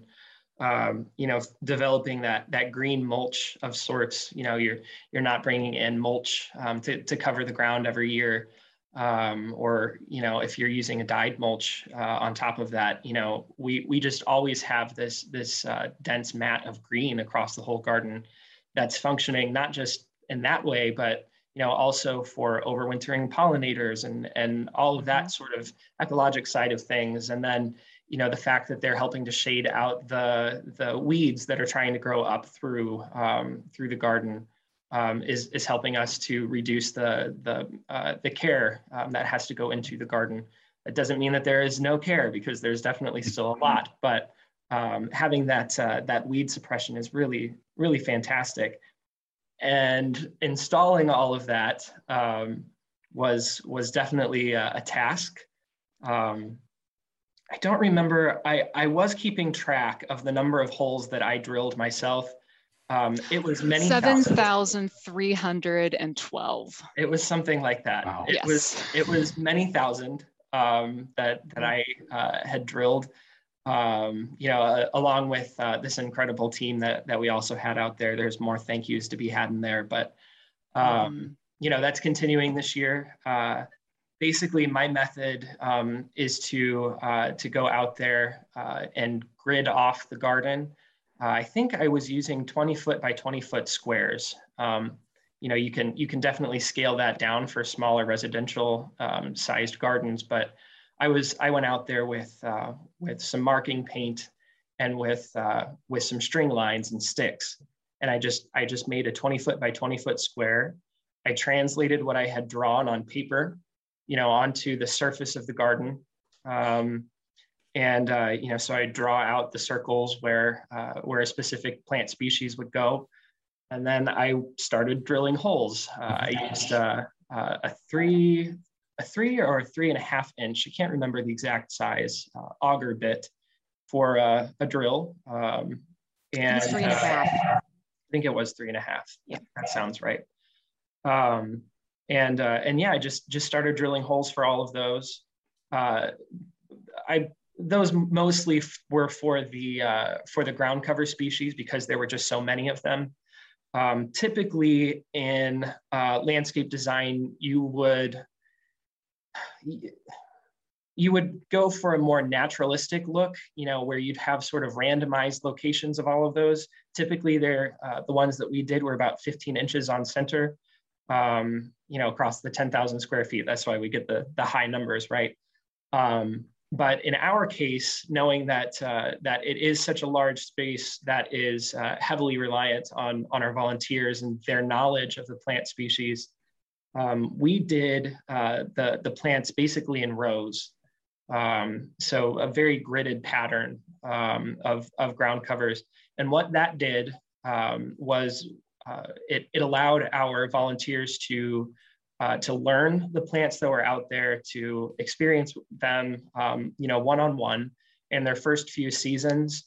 S5: Um, you know, developing that that green mulch of sorts. You know, you're you're not bringing in mulch um, to to cover the ground every year um, or you know if you're using a dyed mulch uh, on top of that you know we we just always have this this uh, dense mat of green across the whole garden that's functioning not just in that way but you know also for overwintering pollinators and and all of that mm-hmm. sort of ecologic side of things and then you know the fact that they're helping to shade out the the weeds that are trying to grow up through um, through the garden um, is, is helping us to reduce the, the, uh, the care um, that has to go into the garden. It doesn't mean that there is no care because there's definitely still a lot, but um, having that, uh, that weed suppression is really, really fantastic. And installing all of that um, was, was definitely a, a task. Um, I don't remember, I, I was keeping track of the number of holes that I drilled myself um, it was many
S4: 7,312.
S5: It was something like that. Wow. It yes. was it was many thousand um, that that I uh, had drilled. Um, you know, uh, along with uh, this incredible team that that we also had out there. There's more thank yous to be had in there, but um, you know that's continuing this year. Uh, basically, my method um, is to uh, to go out there uh, and grid off the garden. Uh, I think I was using 20 foot by 20 foot squares. Um, you know, you can you can definitely scale that down for smaller residential um, sized gardens, but I was I went out there with uh, with some marking paint and with uh, with some string lines and sticks. And I just I just made a 20 foot by 20 foot square. I translated what I had drawn on paper, you know, onto the surface of the garden. Um, and uh, you know, so I draw out the circles where uh, where a specific plant species would go, and then I started drilling holes. Uh, I used uh, uh, a three a three or a three and a half inch, I can't remember the exact size, uh, auger bit for a drill. Um, and
S4: three and a half.
S5: I think it was three and a half.
S4: Yeah,
S5: that sounds right. Um, and and yeah, I just just started drilling holes for all of those. I those mostly were for the uh, for the ground cover species because there were just so many of them. Um, typically in uh, landscape design, you would you would go for a more naturalistic look, you know, where you'd have sort of randomized locations of all of those. Typically, they're uh, the ones that we did were about 15 inches on center, um, you know, across the 10,000 square feet. That's why we get the the high numbers, right? Um, but in our case, knowing that uh, that it is such a large space that is uh, heavily reliant on on our volunteers and their knowledge of the plant species, um, we did uh, the the plants basically in rows. Um, so a very gridded pattern um, of of ground covers, and what that did um, was uh, it it allowed our volunteers to uh, to learn the plants that were out there, to experience them, um, you know, one-on-one in their first few seasons.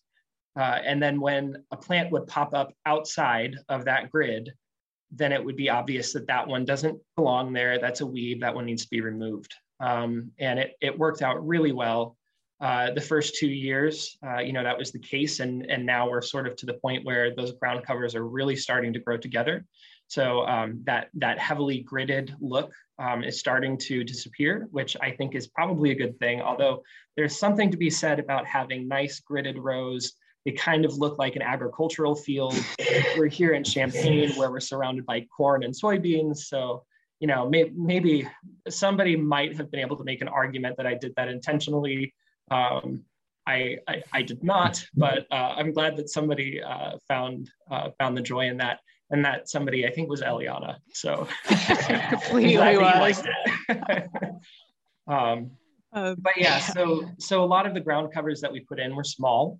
S5: Uh, and then when a plant would pop up outside of that grid, then it would be obvious that that one doesn't belong there. That's a weed, that one needs to be removed. Um, and it, it worked out really well. Uh, the first two years, uh, you know, that was the case. And, and now we're sort of to the point where those ground covers are really starting to grow together. So um, that, that heavily gridded look um, is starting to disappear, which I think is probably a good thing. Although there's something to be said about having nice gridded rows. They kind of look like an agricultural field. we're here in Champaign where we're surrounded by corn and soybeans. So, you know, may, maybe somebody might have been able to make an argument that I did that intentionally. Um, I, I, I, did not, but uh, I'm glad that somebody uh, found uh, found the joy in that and that somebody I think was Eliana. So *laughs*
S4: completely was. *laughs*
S5: um, uh, but yeah, so so a lot of the ground covers that we put in were small.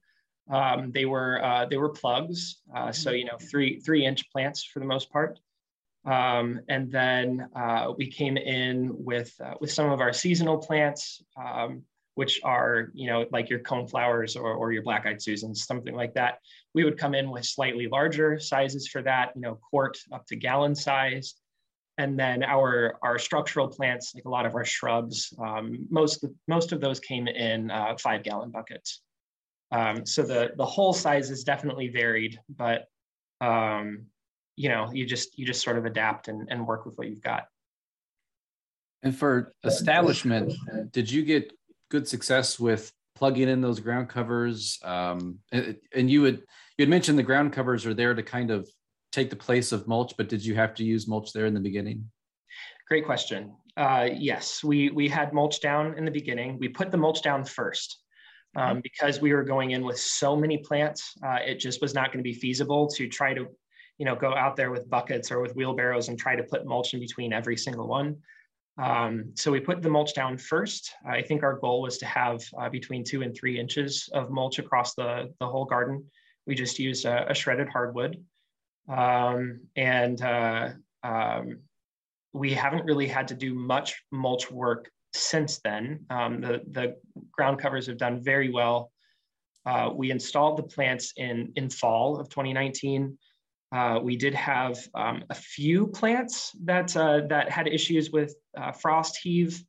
S5: Um, they were uh, they were plugs, uh, so you know three three inch plants for the most part. Um, and then uh, we came in with uh, with some of our seasonal plants. Which are, you know, like your cone flowers or, or your black-eyed Susans, something like that. We would come in with slightly larger sizes for that, you know, quart up to gallon size. And then our, our structural plants, like a lot of our shrubs, um, most, most of those came in uh, five gallon buckets. Um, so the, the whole sizes definitely varied, but um, you know, you just, you just sort of adapt and, and work with what you've got.
S1: And for establishment, did you get good success with plugging in those ground covers. Um, and, and, you would you had mentioned the ground covers are there to kind of take the place of mulch, but did you have to use mulch there in the beginning?
S5: Great question. Uh, yes, we we had mulch down in the beginning. We put the mulch down first. Um, mm-hmm. because we were going in with so many plants, uh, it just was not going to be feasible to try to, you know, go out there with buckets or with wheelbarrows and try to put mulch in between every single one. Um, so we put the mulch down first. I think our goal was to have uh, between two and three inches of mulch across the, the whole garden. We just used a, a shredded hardwood. Um, and uh, um, we haven't really had to do much mulch work since then. Um, the, the ground covers have done very well. Uh, we installed the plants in, in fall of 2019. Uh, we did have um, a few plants that uh, that had issues with uh, frost heave,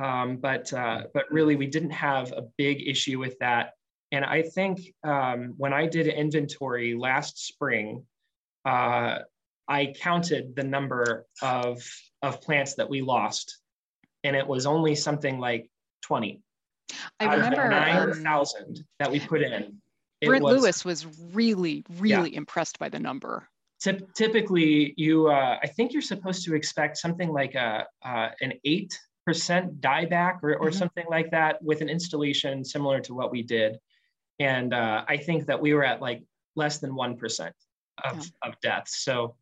S5: um, but uh, but really we didn't have a big issue with that. And I think um, when I did inventory last spring, uh, I counted the number of of plants that we lost, and it was only something like twenty.
S4: I remember um,
S5: nine thousand that we put in.
S4: Brent was, Lewis was really, really yeah. impressed by the number.
S5: Typically, you, uh, I think you're supposed to expect something like a uh, an eight percent dieback or, or mm-hmm. something like that with an installation similar to what we did. And uh, I think that we were at like less than 1% of, yeah. of deaths. So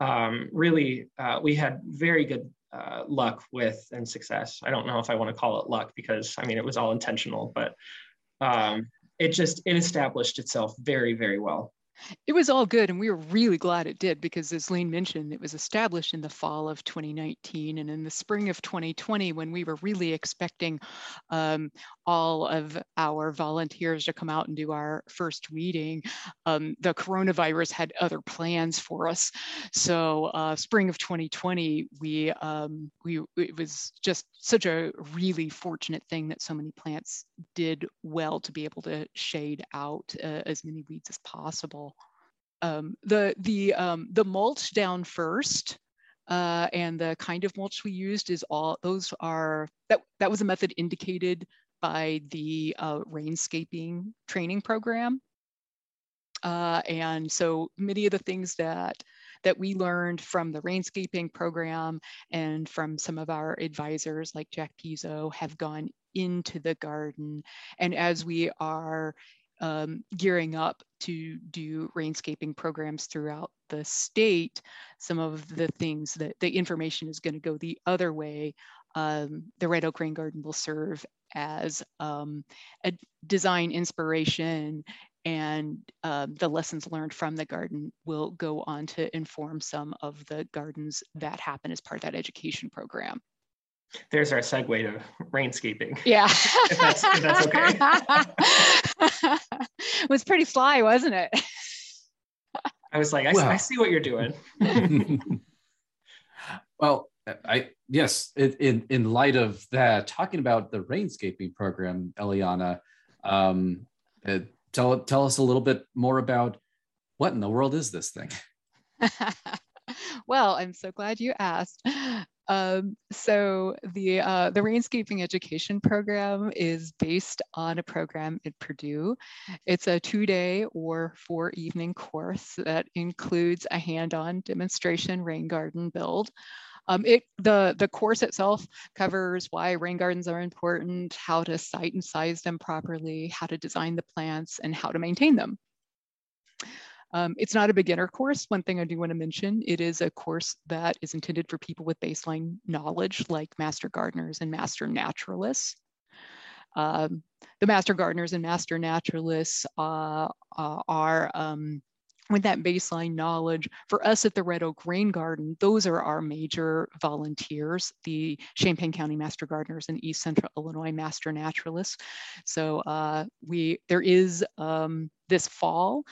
S5: um, really, uh, we had very good uh, luck with and success. I don't know if I want to call it luck because I mean, it was all intentional, but um, it just, it established itself very, very well
S4: it was all good and we were really glad it did because as Layne mentioned, it was established in the fall of 2019 and in the spring of 2020 when we were really expecting um, all of our volunteers to come out and do our first reading, um, the coronavirus had other plans for us. So uh, spring of 2020, we, um, we, it was just such a really fortunate thing that so many plants did well to be able to shade out uh, as many weeds as possible um, the the um, the mulch down first uh, and the kind of mulch we used is all those are that that was a method indicated by the uh, rainscaping training program. Uh, and so many of the things that that we learned from the rainscaping program and from some of our advisors like Jack Pizzo have gone into the garden. And as we are um, gearing up to do rainscaping programs throughout the state, some of the things that the information is going to go the other way. Um, the Red Oak Rain Garden will serve as um, a design inspiration and um, the lessons learned from the garden will go on to inform some of the gardens that happen as part of that education program
S5: there's our segue to rainscaping.
S4: Yeah. if, that's, if that's okay. *laughs* it was pretty sly, wasn't it?
S5: I was like, I, well, I see what you're doing. *laughs*
S1: well, I yes, in in light of that, talking about the rainscaping program, Eliana, um, uh, tell tell us a little bit more about what in the world is this thing? *laughs*
S4: well, I'm so glad you asked. Um, so the uh, the Rainscaping Education Program is based on a program at Purdue. It's a two-day or four-evening course that includes a hand-on demonstration rain garden build. Um, it, the, the course itself covers why rain gardens are important, how to site and size them properly, how to design the plants, and how to maintain them. Um, it's not a beginner course. One thing I do want to mention, it is a course that is intended for people with baseline knowledge like master gardeners and master naturalists. Um, the master gardeners and master naturalists uh, uh, are um, with that baseline knowledge, for us at the Red Oak Rain Garden, those are our major volunteers, the Champaign County Master Gardeners and East Central Illinois Master Naturalists. So uh, we there is um, this fall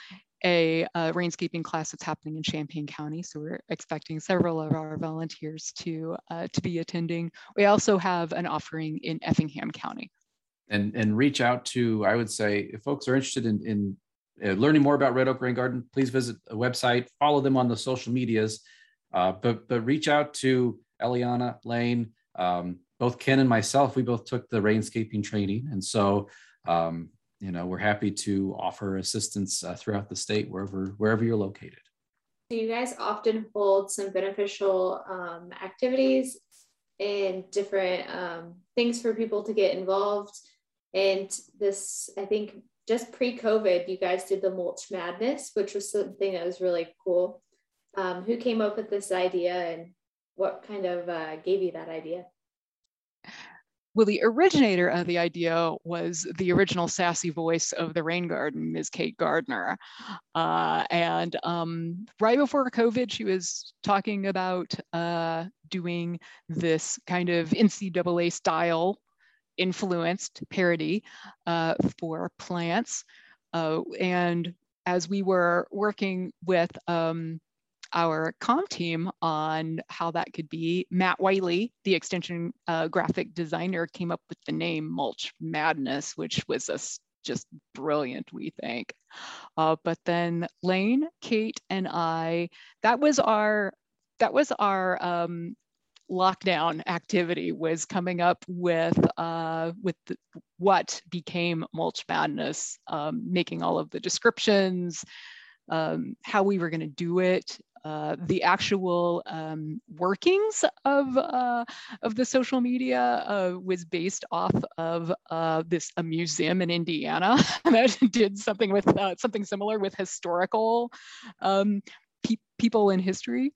S4: a, a rainscaping class that's happening in Champaign County. So we're expecting several of our volunteers to, uh, to be attending. We also have an offering in Effingham County.
S1: And, and reach out to, I would say, if folks are interested in, in uh, learning more about Red Oak Rain Garden, please visit the website, follow them on the social medias, uh, but, but reach out to Eliana, Layne, um, both Ken and myself, we both took the rainscaping training. And so um, you know, we're happy to offer assistance uh, throughout the state wherever wherever you're located.
S2: So you guys often hold some beneficial um, activities and different um, things for people to get involved. And this, I think, just pre-COVID, you guys did the mulch madness, which was something that was really cool. Um, who came up with this idea, and what kind of uh, gave you that idea?
S4: Well, the originator of the idea was the original sassy voice of the rain garden, Ms. Kate Gardner. Uh, and um, right before COVID, she was talking about uh, doing this kind of NCAA style influenced parody uh, for plants. Uh, and as we were working with um, our com team on how that could be. Matt Wiley, the extension uh, graphic designer, came up with the name Mulch Madness, which was a, just brilliant, we think. Uh, but then Layne, Kate, and I, that was our that was our um, lockdown activity was coming up with uh, with the, what became mulch madness um, making all of the descriptions um, how we were going to do it uh, the actual um, workings of uh, of the social media uh, was based off of uh, this a museum in Indiana *laughs* that did something with uh, something similar with historical um, pe people in history.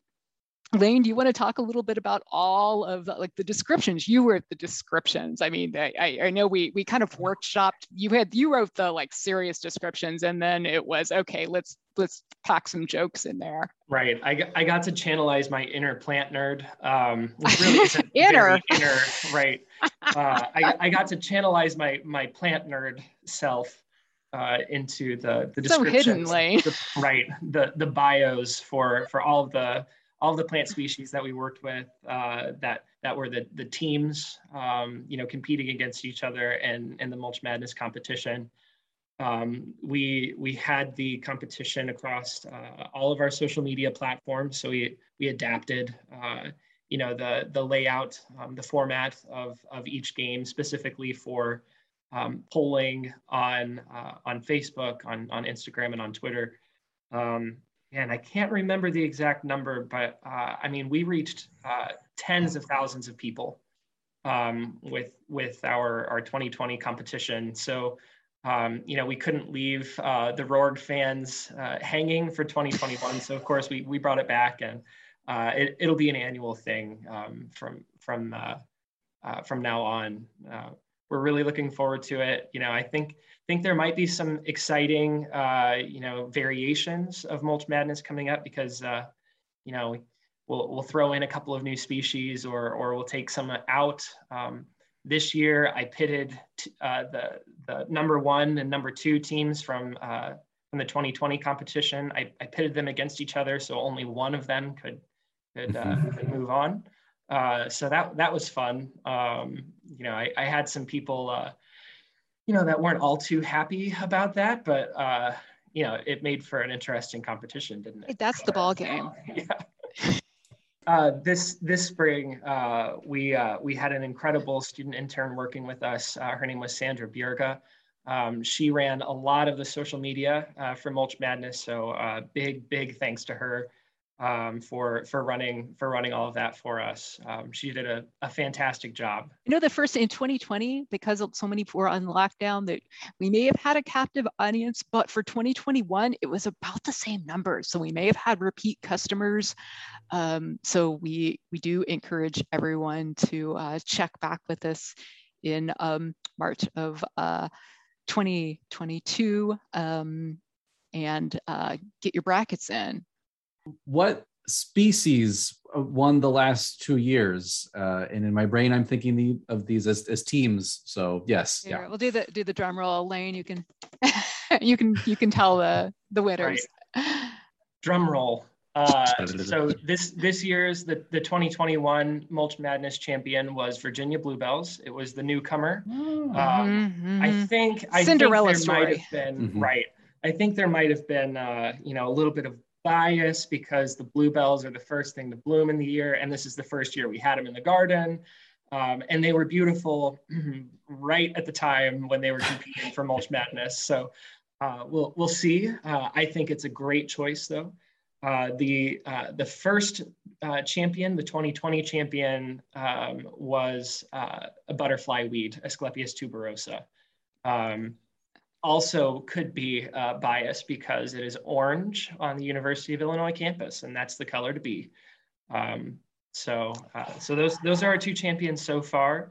S4: Layne, do you want to talk a little bit about all of the, like the descriptions? You were the descriptions. I mean, I, I know we we kind of workshopped. You had you wrote the like serious descriptions, and then it was okay. Let's let's pack some jokes in there.
S5: Right. I, I got to channelize my inner plant nerd, um, *laughs* which really isn't
S4: inner.
S5: inner. Right. Uh, I, *laughs* I got to channelize my my plant nerd self uh, into the the
S4: so hidden, Layne.
S5: The, right. The the bios for for all of the all the plant species that we worked with uh, that that were the the teams, um, you know, competing against each other and in the Mulch Madness competition. Um, we we had the competition across uh, all of our social media platforms, so we we adapted, uh, you know, the the layout, um, the format of of each game specifically for um, polling on uh, on Facebook, on on Instagram, and on Twitter. Um, and I can't remember the exact number, but uh, I mean, we reached uh, tens of thousands of people um, with with our our 2020 competition. So, um, you know, we couldn't leave uh, the Rorg fans uh, hanging for 2021. so, of course, we we brought it back, and uh, it, it'll be an annual thing um, from from uh, from now on. we're really looking forward to it. You know, I think think there might be some exciting, uh, you know, variations of mulch madness coming up because, uh, you know, we'll we'll throw in a couple of new species or or we'll take some out. Um, this year, I pitted uh, the the number one and number two teams from uh, from the 2020 competition. I, I pitted them against each other, so only one of them could could, uh, mm-hmm. could move on. Uh, so that that was fun. Um, you know, I, I had some people uh, you know, that weren't all too happy about that, but uh, you know, it made for an interesting competition, didn't it?
S4: That's the ball game. *laughs*
S5: yeah. Uh, this this spring, uh, we uh, we had an incredible student intern working with us. Uh, her name was Sandra Bjerga. Um, she ran a lot of the social media uh, for Mulch Madness, so uh, big big thanks to her um, for for running for running all of that for us. Um, she did a, a fantastic job.
S4: You know, the first in 2020, because so many were on lockdown, that we may have had a captive audience, but for 2021, it was about the same numbers. So we may have had repeat customers. Um, so we we do encourage everyone to uh, check back with us in um, March of uh, 2022 um, and uh, get your brackets in
S1: what species won the last two years? Uh, and in my brain, I'm thinking the, of these as, as teams. So yes,
S4: Here, yeah. We'll do the do the drum roll, Layne. You can *laughs* you can you can tell the the winners.
S5: Right. Drum roll. Uh, so *laughs* this this year's the, the 2021 Mulch Madness champion was Virginia Bluebells. It was the newcomer.
S4: Mm-hmm. Um,
S5: I think I
S4: Cinderella
S5: think there
S4: story.
S5: might have been mm-hmm. right. I think there might have been uh, you know a little bit of bias because the bluebells are the first thing to bloom in the year, and this is the first year we had them in the garden. Um, and they were beautiful right at the time when they were competing for Mulch Madness. So uh, we'll we'll see. Uh, I think it's a great choice though. Uh, the uh, the first uh, champion, the 2020 champion, um, was uh, a butterfly weed, Asclepias tuberosa. Um, also could be uh, biased because it is orange on the University of Illinois campus, and that's the color to be. Um, so, uh, so those those are our two champions so far.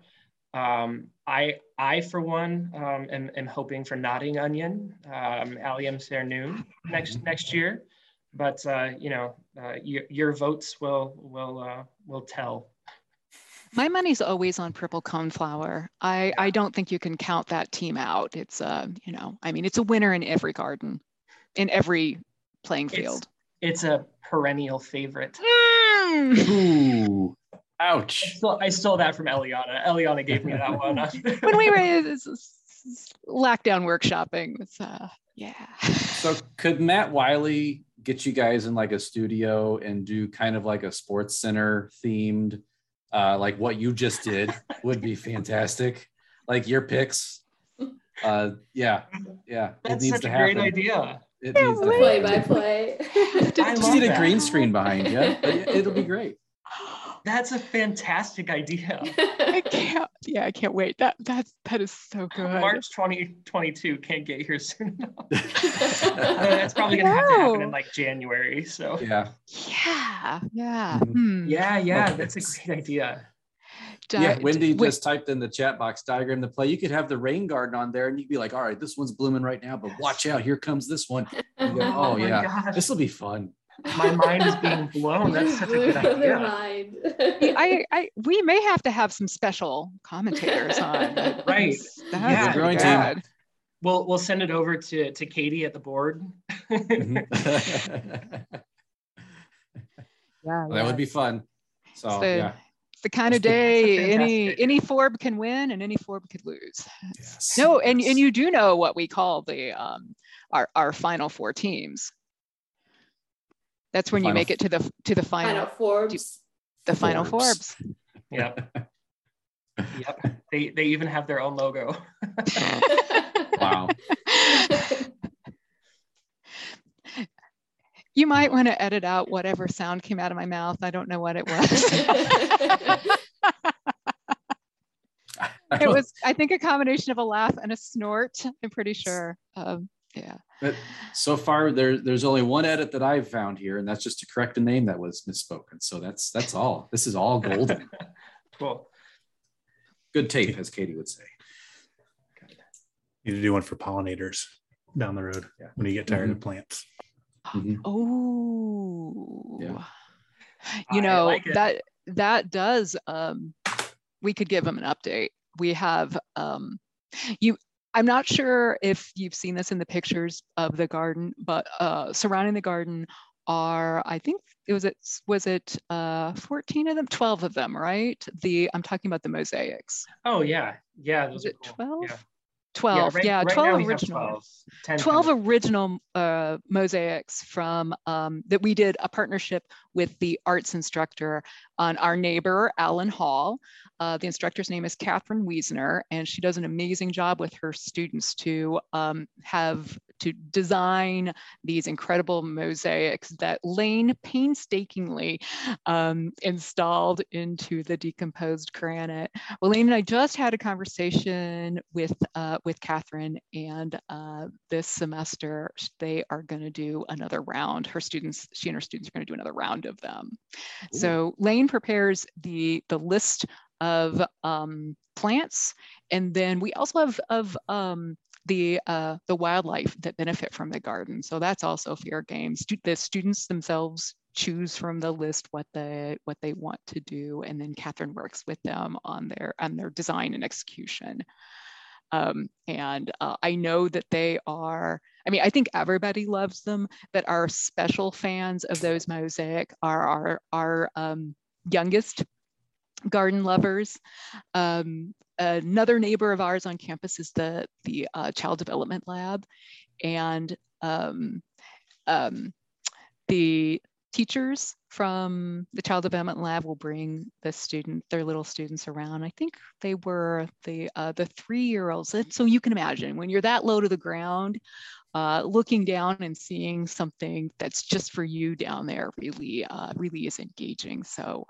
S5: Um, I I for one um, am, am hoping for Nodding Onion, um, Allium cernuum next next year, but uh, you know uh, your, your votes will will uh, will tell.
S4: My money's always on purple coneflower. I, I don't think you can count that team out. It's uh, you know, I mean, it's a winner in every garden, in every playing field.
S5: It's, it's a perennial favorite.
S1: Mm. Ooh. Ouch.
S5: I stole, I stole, that from Eliana. Eliana gave me that *laughs* one. *laughs*
S4: when we were *laughs* lockdown workshopping, it's uh, yeah.
S1: So could Matt Wiley get you guys in like a studio and do kind of like a sports center themed uh, like what you just did would be fantastic. Like your picks. Uh, yeah, yeah.
S5: That's such a happen. great idea.
S1: It
S4: Can't
S1: needs to
S2: play
S1: happen.
S2: by play. *laughs*
S5: I
S1: Just
S5: love
S1: need a green screen behind you. it- It'll be great. *laughs*
S5: That's a fantastic idea. *laughs*
S4: I can't. Yeah, I can't wait. That that's that is so good.
S5: March 2022 can't get here soon enough. *laughs* Uh, That's probably gonna have to happen in like January. So
S1: Yeah.
S4: Yeah, yeah.
S1: Mhm.
S4: Hmm.
S5: yeah, yeah,
S1: Okay.
S5: that's a great idea.
S1: Yeah,
S4: Di-
S1: Wendy
S4: wait,
S1: just typed in the chat box diagram to play. You could have the rain garden on there and you'd be like, all right, this one's blooming right now, but watch out, here comes this one. You go, *laughs* oh,
S5: my
S1: yeah,
S5: gosh.
S1: this will be fun.
S5: My mind is being *laughs* blown. That's such a good idea.
S2: mind.
S4: I, *laughs* I, we may have to have some special commentators on. *laughs* it,
S5: Right.
S4: because
S5: Yeah.
S1: Growing
S4: good.
S1: team.
S5: We'll we'll send it over to to Katie at the board.
S1: Mhm.
S4: Yeah,
S1: that would be fun. So,
S4: It's the,
S1: yeah.
S4: it's the kind of
S5: That's a
S4: day any
S5: fantastic-
S4: any Forb can win and any Forb could lose.
S1: Yes.
S4: No, and and you do know what we call the um our our final four teams. That's when you make it to the to the final,
S2: Final Forbs.
S4: the final
S1: Forbs.
S4: Forbs.
S5: Yep. *laughs* Yep. They they even have their own logo. *laughs*
S1: Wow. *laughs*
S4: You might want to edit out whatever sound came out of my mouth. I don't know what it was. It was, I think, a combination of a laugh and a snort. I'm pretty sure. Um, yeah.
S1: But so far, there, there's only one edit that I've found here, and that's just to correct a name that was misspoken. So that's that's all. This is all golden. *laughs*
S5: Cool.
S1: Good tape, as Katie would say.
S3: Need to do one for pollinators down the road
S1: Yeah.
S3: when you get tired
S1: Mhm.
S3: of plants.
S1: Mhm.
S4: Oh,
S1: Yeah.
S4: you know
S5: like
S4: that that does. Um, we could give them an update. We have um, you. I'm not sure if you've seen this in the pictures of the garden, but uh, surrounding the garden are I think it was it was it uh, 14 of them, 12 of them, right? The I'm talking about the mosaics.
S5: Oh yeah. Yeah. Those
S4: Was
S5: are
S4: it
S5: cool.
S4: 12?
S5: Yeah.
S4: 12, yeah,
S5: right now
S4: 12
S5: we have
S4: original.
S5: 12. 10
S4: 12
S5: coming.
S4: original uh, mosaics from um, that we did a partnership with the arts instructor on our neighbor Allen Hall. Uh, the instructor's name is Catherine Wiesner, and she does an amazing job with her students to um, have to design these incredible mosaics that Layne painstakingly um, installed into the decomposed granite. Well, Layne and I just had a conversation with uh, with Catherine, and uh, this semester they are going to do another round. Her students, she and her students are going to do another round of them.
S1: Ooh.
S4: So Layne prepares the the list of um, plants, and then we also have of um, the uh, the wildlife that benefit from the garden. So that's also fair game. Stu- the students themselves choose from the list what they what they want to do, and then Catherine works with them on their on their design and execution. Um, and uh, I know that they are. I mean, I think everybody loves them, but our special fans of those mosaic are our our um, youngest garden lovers. Um, another neighbor of ours on campus is the the uh, Child Development Lab, and um, um, the teachers from the Child Development Lab will bring the student, their little students around. I think they were the uh, the three year olds. And So you can imagine when you're that low to the ground, uh, looking down and seeing something that's just for you down there really uh, really is engaging. So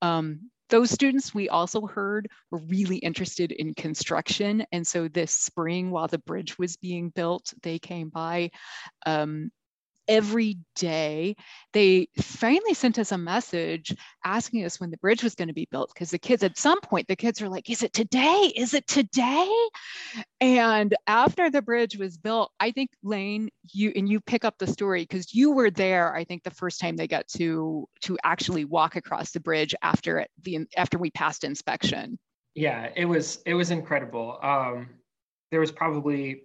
S4: um, those students we also heard were really interested in construction. And so this spring, while the bridge was being built, they came by um, every day. They finally sent us a message asking us when the bridge was going to be built because the kids, at some point, the kids were like, Is it today? Is it today? And after the bridge was built, I think Layne, you and you pick up the story because you were there. I think the first time they got to to actually walk across the bridge after it, the after we passed inspection.
S5: yeah it was it was incredible um there was probably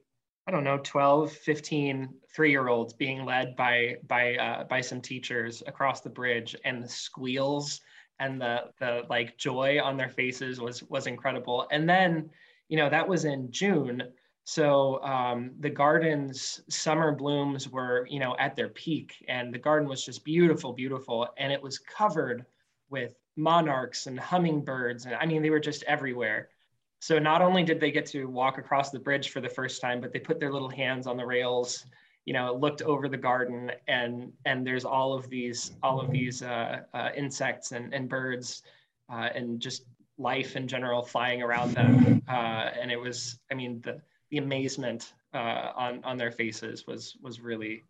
S5: i don't know 12 15 three-year-olds being led by by uh, by some teachers across the bridge and the squeals and the the like joy on their faces was was incredible. And then you know that was in june. So um, the garden's summer blooms were you know at their peak and the garden was just beautiful beautiful. And it was covered with monarchs and hummingbirds and i mean they were just everywhere so not only did they get to walk across the bridge for the first time but they put their little hands on the rails you know looked over the garden and and there's all of these all of these uh, uh, insects and, and birds uh, and just life in general flying around them. Uh, and it was i mean the the amazement uh, on on their faces was was really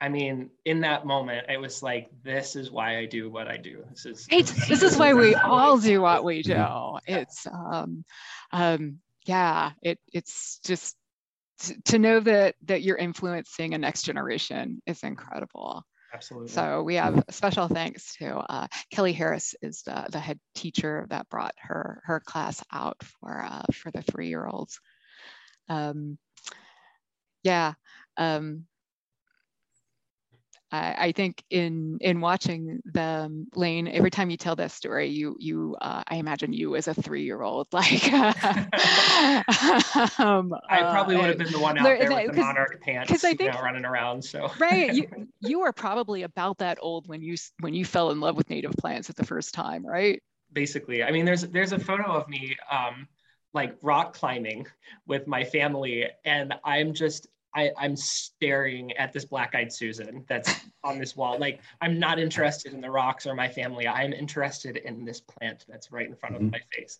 S5: I mean, in that moment, it was like, this is why I do what I do. This is
S4: this is *laughs* why we all do what we do. It's um, um, yeah, it it's just to know that that you're influencing a next generation is incredible.
S5: Absolutely.
S4: So we have special thanks to uh, Kelly Harris is the, the head teacher that brought her her class out for uh, for the three year olds. Um, yeah. Um, I, I think in in watching the Layne, every time you tell that story, you you uh, I imagine you as a three year old *laughs* like. *laughs* um,
S5: I probably would have been the one out there with the monarch pants, I think, know, running around. So
S4: right, you *laughs* you were probably about that old when you when you fell in love with native plants at the first time, right?
S5: Basically, I mean, there's there's a photo of me. Um, like rock climbing with my family and i'm just I, I'm staring at this black-eyed Susan that's on this wall. Like I'm not interested in the rocks or my family. I'm interested in this plant that's right in front of mm-hmm. my face.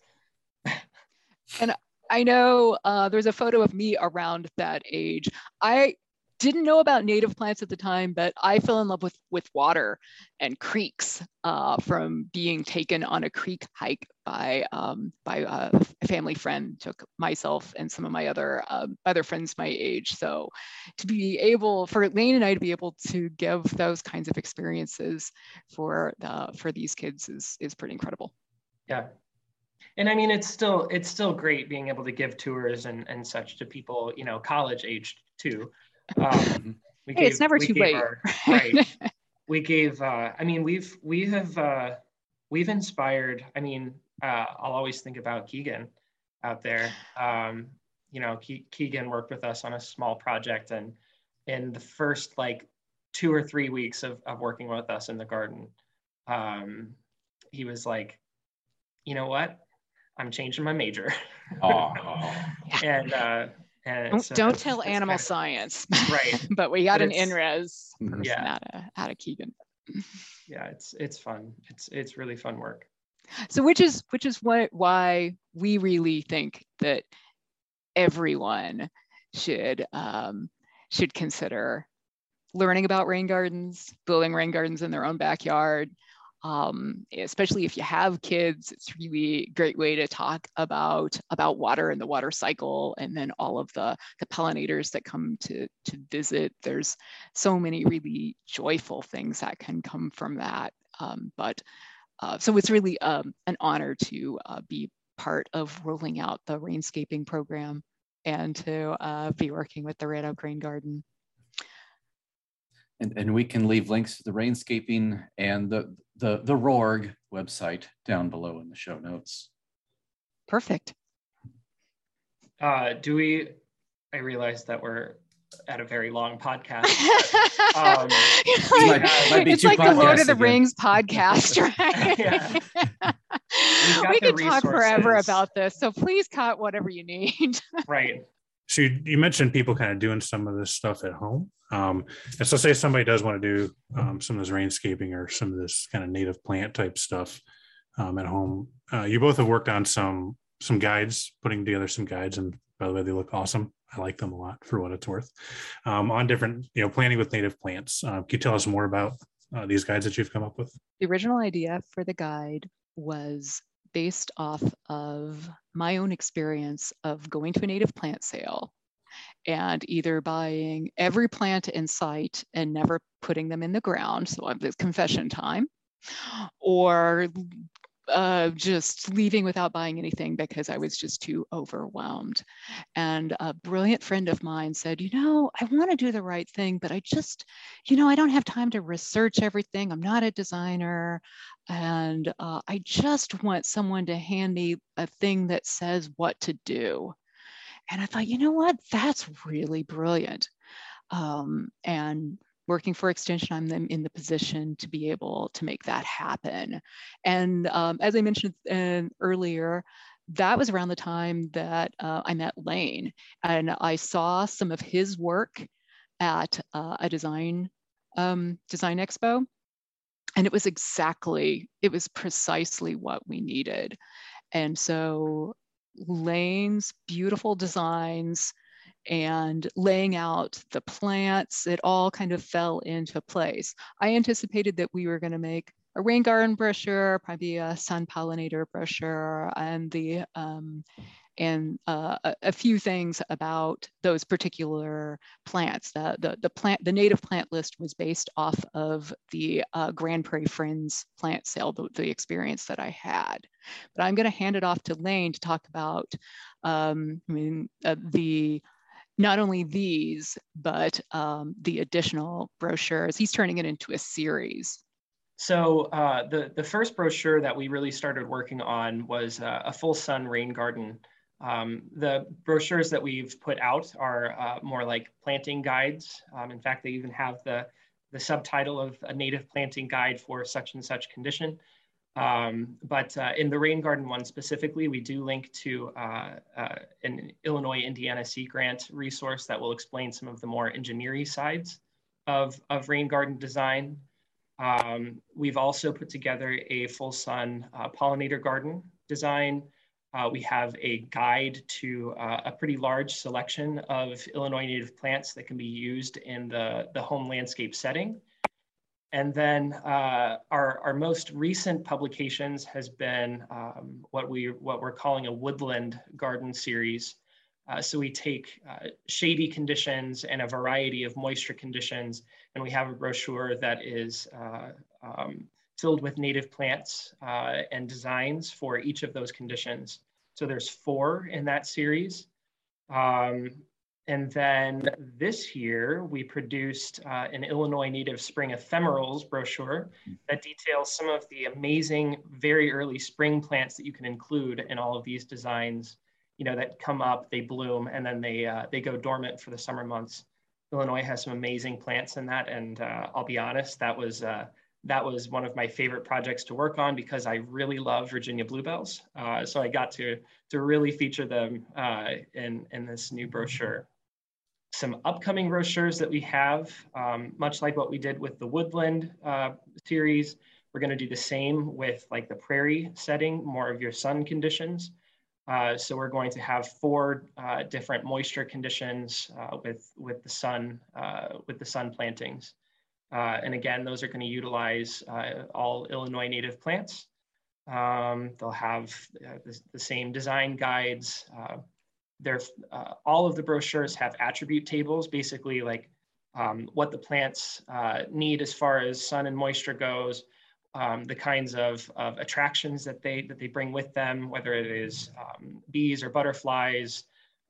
S4: and I know uh, there's a photo of me around that age. I didn't know about native plants at the time, but I fell in love with with water and creeks uh, from being taken on a creek hike by um, by a family friend. Took myself and some of my other um, other friends my age. So to be able for Layne and I to be able to give those kinds of experiences for the, for these kids is is pretty incredible.
S5: Yeah, and I mean, it's still it's still great being able to give tours and and such to people, you know, college aged too.
S4: Um, we hey, gave, it's never too late. Our, *laughs* right.
S5: we gave. Uh, I mean, we've we have uh, we've inspired. I mean, uh, I'll always think about Keegan out there. Um, you know, Ke- Keegan worked with us on a small project, and in the first like two or three weeks of, of working with us in the garden, um, he was like, you know what? I'm changing my major.
S1: Oh. *laughs*
S5: and uh,
S4: and don't, so don't tell animal kind of, science. *laughs*
S5: Right.
S4: but we got but an INRES
S5: person yeah.
S4: out of, out of Keegan. *laughs*
S5: yeah, it's it's fun. It's it's really fun work.
S4: So which is which is what why we really think that everyone should um, should consider learning about rain gardens, building rain gardens in their own backyard, um, especially if you have kids, it's really great way to talk about, about water and the water cycle and then all of the, the pollinators that come to, to visit. There's so many really joyful things that can come from that. Um, but uh, so it's really um, an honor to uh, be part of rolling out the rainscaping program and to uh, be working with the Red Oak Rain Garden.
S1: And, and we can leave links to the rainscaping and the, the, the RORG website down below in the show notes.
S4: Perfect.
S5: Uh, do we, I realize that we're at a very long podcast. *laughs* um,
S4: might, might it's like the Lord of the again. Rings podcast, *laughs* right? *laughs* we could talk forever about this, so please cut whatever you need.
S5: right.
S3: So you, you, mentioned people kind of doing some of this stuff at home. Um, and so say somebody does want to do um, some of this rainscaping or some of this kind of native plant type stuff um, at home. Uh, you both have worked on some some guides, putting together some guides, and by the way, they look awesome. I like them a lot for what it's worth. Um, on different, you know, planting with native plants. Uh, can you tell us more about uh, these guides that you've come up with?
S4: The original idea for the guide was based off of my own experience of going to a native plant sale and either buying every plant in sight and never putting them in the ground. So it's confession time, or uh, just leaving without buying anything because I was just too overwhelmed. And a brilliant friend of mine said, You know, I want to do the right thing, but I just, you know, I don't have time to research everything. I'm not a designer. And uh, I just want someone to hand me a thing that says what to do. And I thought, you know what? That's really brilliant. Um, and working for Extension, I'm in the position to be able to make that happen. And um, as I mentioned uh, earlier, that was around the time that uh, I met Layne and I saw some of his work at uh, a design um, design expo, and it was exactly it was precisely what we needed, and so Layne's beautiful designs and laying out the plants, it all kind of fell into place. I anticipated that we were going to make a rain garden brochure, probably a sun pollinator brochure, and the um, and uh, a, a, few things about those particular plants. The, the, the, plant, the native plant list was based off of the uh, Grand Prairie Friends plant sale, the, the, experience that I had. But I'm gonna hand it off to Layne to talk about, um, I mean, uh, the not only these, but um, the additional brochures. He's turning it into a series.
S5: So uh, the, the first brochure that we really started working on was uh, a full sun rain garden. Um, the brochures that we've put out are uh, more like planting guides. Um, in fact, they even have the, the subtitle of a native planting guide for such and such condition. Um, but uh, in the rain garden one specifically, we do link to uh, uh, an Illinois Indiana Sea Grant resource that will explain some of the more engineering sides of, of rain garden design. Um, we've also put together a full sun uh, pollinator garden design. Uh, we have a guide to uh, a pretty large selection of Illinois native plants that can be used in the, the home landscape setting. And then uh, our, our most recent publications has been um, what, we, what we're calling a woodland garden series. Uh, so we take uh, shady conditions and a variety of moisture conditions, and we have a brochure that is uh, um, filled with native plants uh, and designs for each of those conditions. So there's four in that series. Um, and then this year, we produced uh, an Illinois Native Spring Ephemerals brochure that details some of the amazing, very early spring plants that you can include in all of these designs. You know that come up, they bloom, and then they uh, they go dormant for the summer months. Illinois has some amazing plants in that, and uh, I'll be honest, that was uh, that was one of my favorite projects to work on because I really love Virginia bluebells. Uh, so I got to to really feature them uh, in in this new brochure. Some upcoming brochures that we have, um, much like what we did with the woodland uh, series, we're going to do the same with like the prairie setting, more of your sun conditions. Uh, so we're going to have four uh, different moisture conditions uh, with with the sun with the sun plantings. Uh, and again, those are going to utilize uh, all Illinois native plants. Um, they'll have uh, the, the, same design guides. They're, uh, all of the brochures have attribute tables, basically like um, what the plants uh, need as far as sun and moisture goes, um, the kinds of, of attractions that they, that they bring with them, whether it is um, bees or butterflies,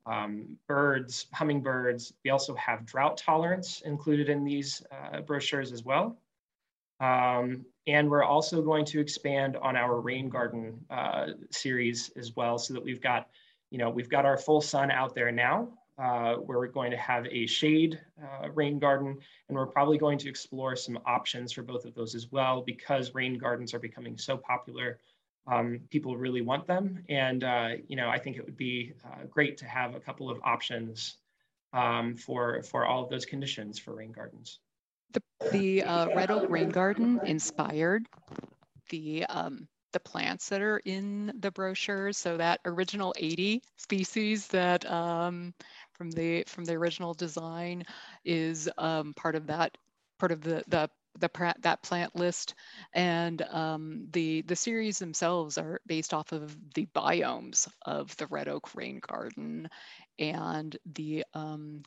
S5: um, birds, hummingbirds. We also have drought tolerance included in these uh, brochures as well. Um, and we're also going to expand on our rain garden uh, series as well so that we've got, you know, we've got our full sun out there now uh, where we're going to have a shade uh, rain garden and we're probably going to explore some options for both of those as well because rain gardens are becoming so popular um, people really want them. And, uh, you know, I think it would be uh, great to have a couple of options um, for, for all of those conditions for rain gardens.
S4: The, the uh, Red Oak Rain Garden inspired the, um, the plants that are in the brochures. So that original 80 species that um, from the from the original design is um, part of that part of the the the that plant list and um, the the series themselves are based off of the biomes of the red oak rain garden and the um,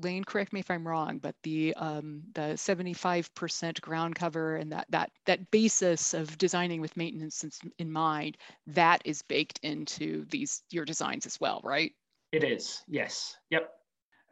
S4: Layne, correct me if I'm wrong, but the um, the 75% ground cover and that that that basis of designing with maintenance in mind, that is baked into these your designs as well, right?
S5: It is. Yes. Yep.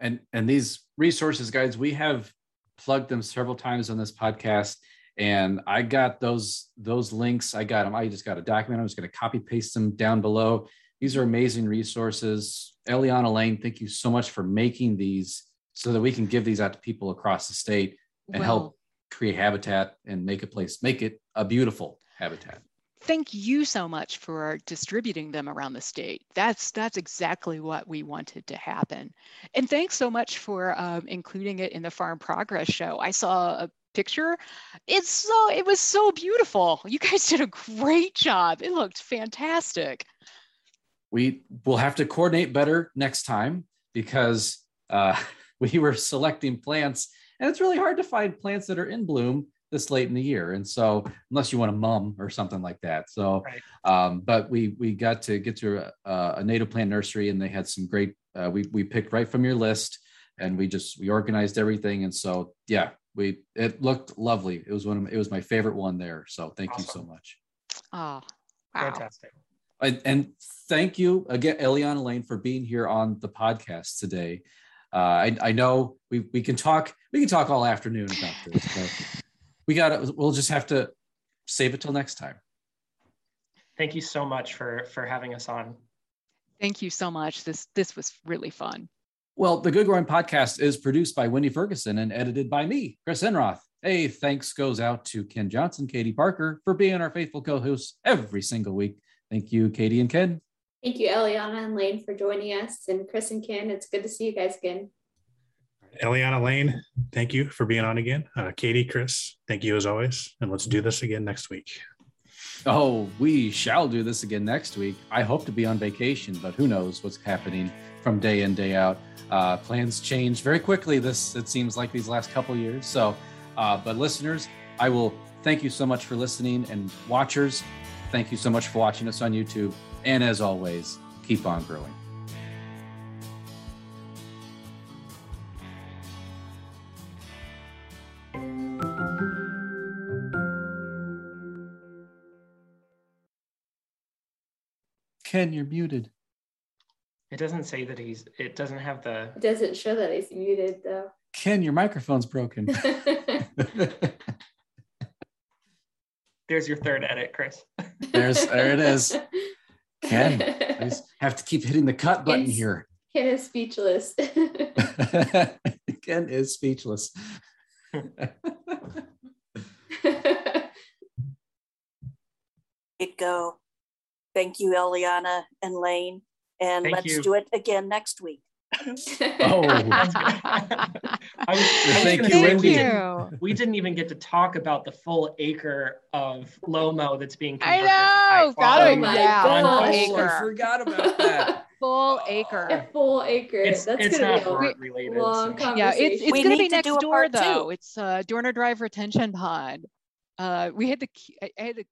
S1: And and these resources guides, we have plugged them several times on this podcast and I got those those links. I got them. I just got a document. I'm just going to copy paste them down below. These are amazing resources. Eliana Layne, thank you so much for making these so that we can give these out to people across the state and well, help create habitat and make a place, make it a beautiful habitat.
S4: thank you so much for distributing them around the state. That's that's exactly what we wanted to happen. And thanks so much for um, including it in the Farm Progress Show. I saw a picture. It's so it was so beautiful. You guys did a great job. It looked fantastic.
S1: We will have to coordinate better next time because uh, *laughs* we were *laughs* selecting plants, and it's really hard to find plants that are in bloom this late in the year. And so, unless you want a mum or something like that. So, right. um, but we we got to get to a, a, native plant nursery, and they had some great. Uh, we we picked right from your list, and we just we organized everything. And so, yeah, we it looked lovely. It was one of it was my favorite one there. So, thank awesome. you so much.
S4: Oh, wow.
S5: fantastic.
S1: And, and thank you again, Eliana Layne, for being here on the podcast today. Uh, I, I know we, we can talk we can talk all afternoon about this, but we got to we'll just have to save it till next time.
S5: Thank you so much for for having us on.
S4: Thank you so much. This this was really fun.
S1: Well the good growing podcast is produced by wendy ferguson and edited by me chris enroth. Hey thanks goes out to ken johnson katie parker for being our faithful co-hosts every single week. Thank you katie and ken
S2: thank you eliana and layne for joining us and chris and ken it's good to see you guys again
S3: Eliana Layne, thank you for being on again. Uh, Katie, Chris, thank you as always. And let's do this again next week.
S1: Oh, we shall do this again next week. I hope to be on vacation, but who knows what's happening from day in, day out. Uh, plans change very quickly. This, it seems like these last couple years. So, uh, but listeners, I will thank you so much for listening and watchers. Thank you so much for watching us on YouTube. And as always, keep on growing. Ken, you're muted.
S5: It doesn't say that he's, it doesn't have the.
S2: It doesn't show that he's muted though.
S1: Ken, your microphone's broken. *laughs*
S5: There's your third edit, Chris.
S1: There's, there it is. *laughs* Ken, *laughs* I just have to keep hitting the cut button
S2: Ken's,
S1: here.
S2: Ken is speechless. *laughs*
S1: Ken is speechless. *laughs*
S6: it go. Thank you, Eliana and Layne. And Thank let's you. do it again next week.
S1: Oh, *laughs*
S5: I was,
S1: thank you, Wendy. You.
S5: We didn't even get to talk about the full acre of Lomo that's being
S4: converted. I know, got
S2: it. Yeah,
S1: full acre. I forgot about that. *laughs*
S4: full acre.
S2: A full acre.
S5: It's,
S2: that's
S5: it's
S2: gonna be
S5: a related.
S2: long
S5: so.
S4: Yeah, it's, it's going to be next door though.
S6: Two.
S4: It's uh, Dorner Drive Retention Pond. Uh, we had the I had the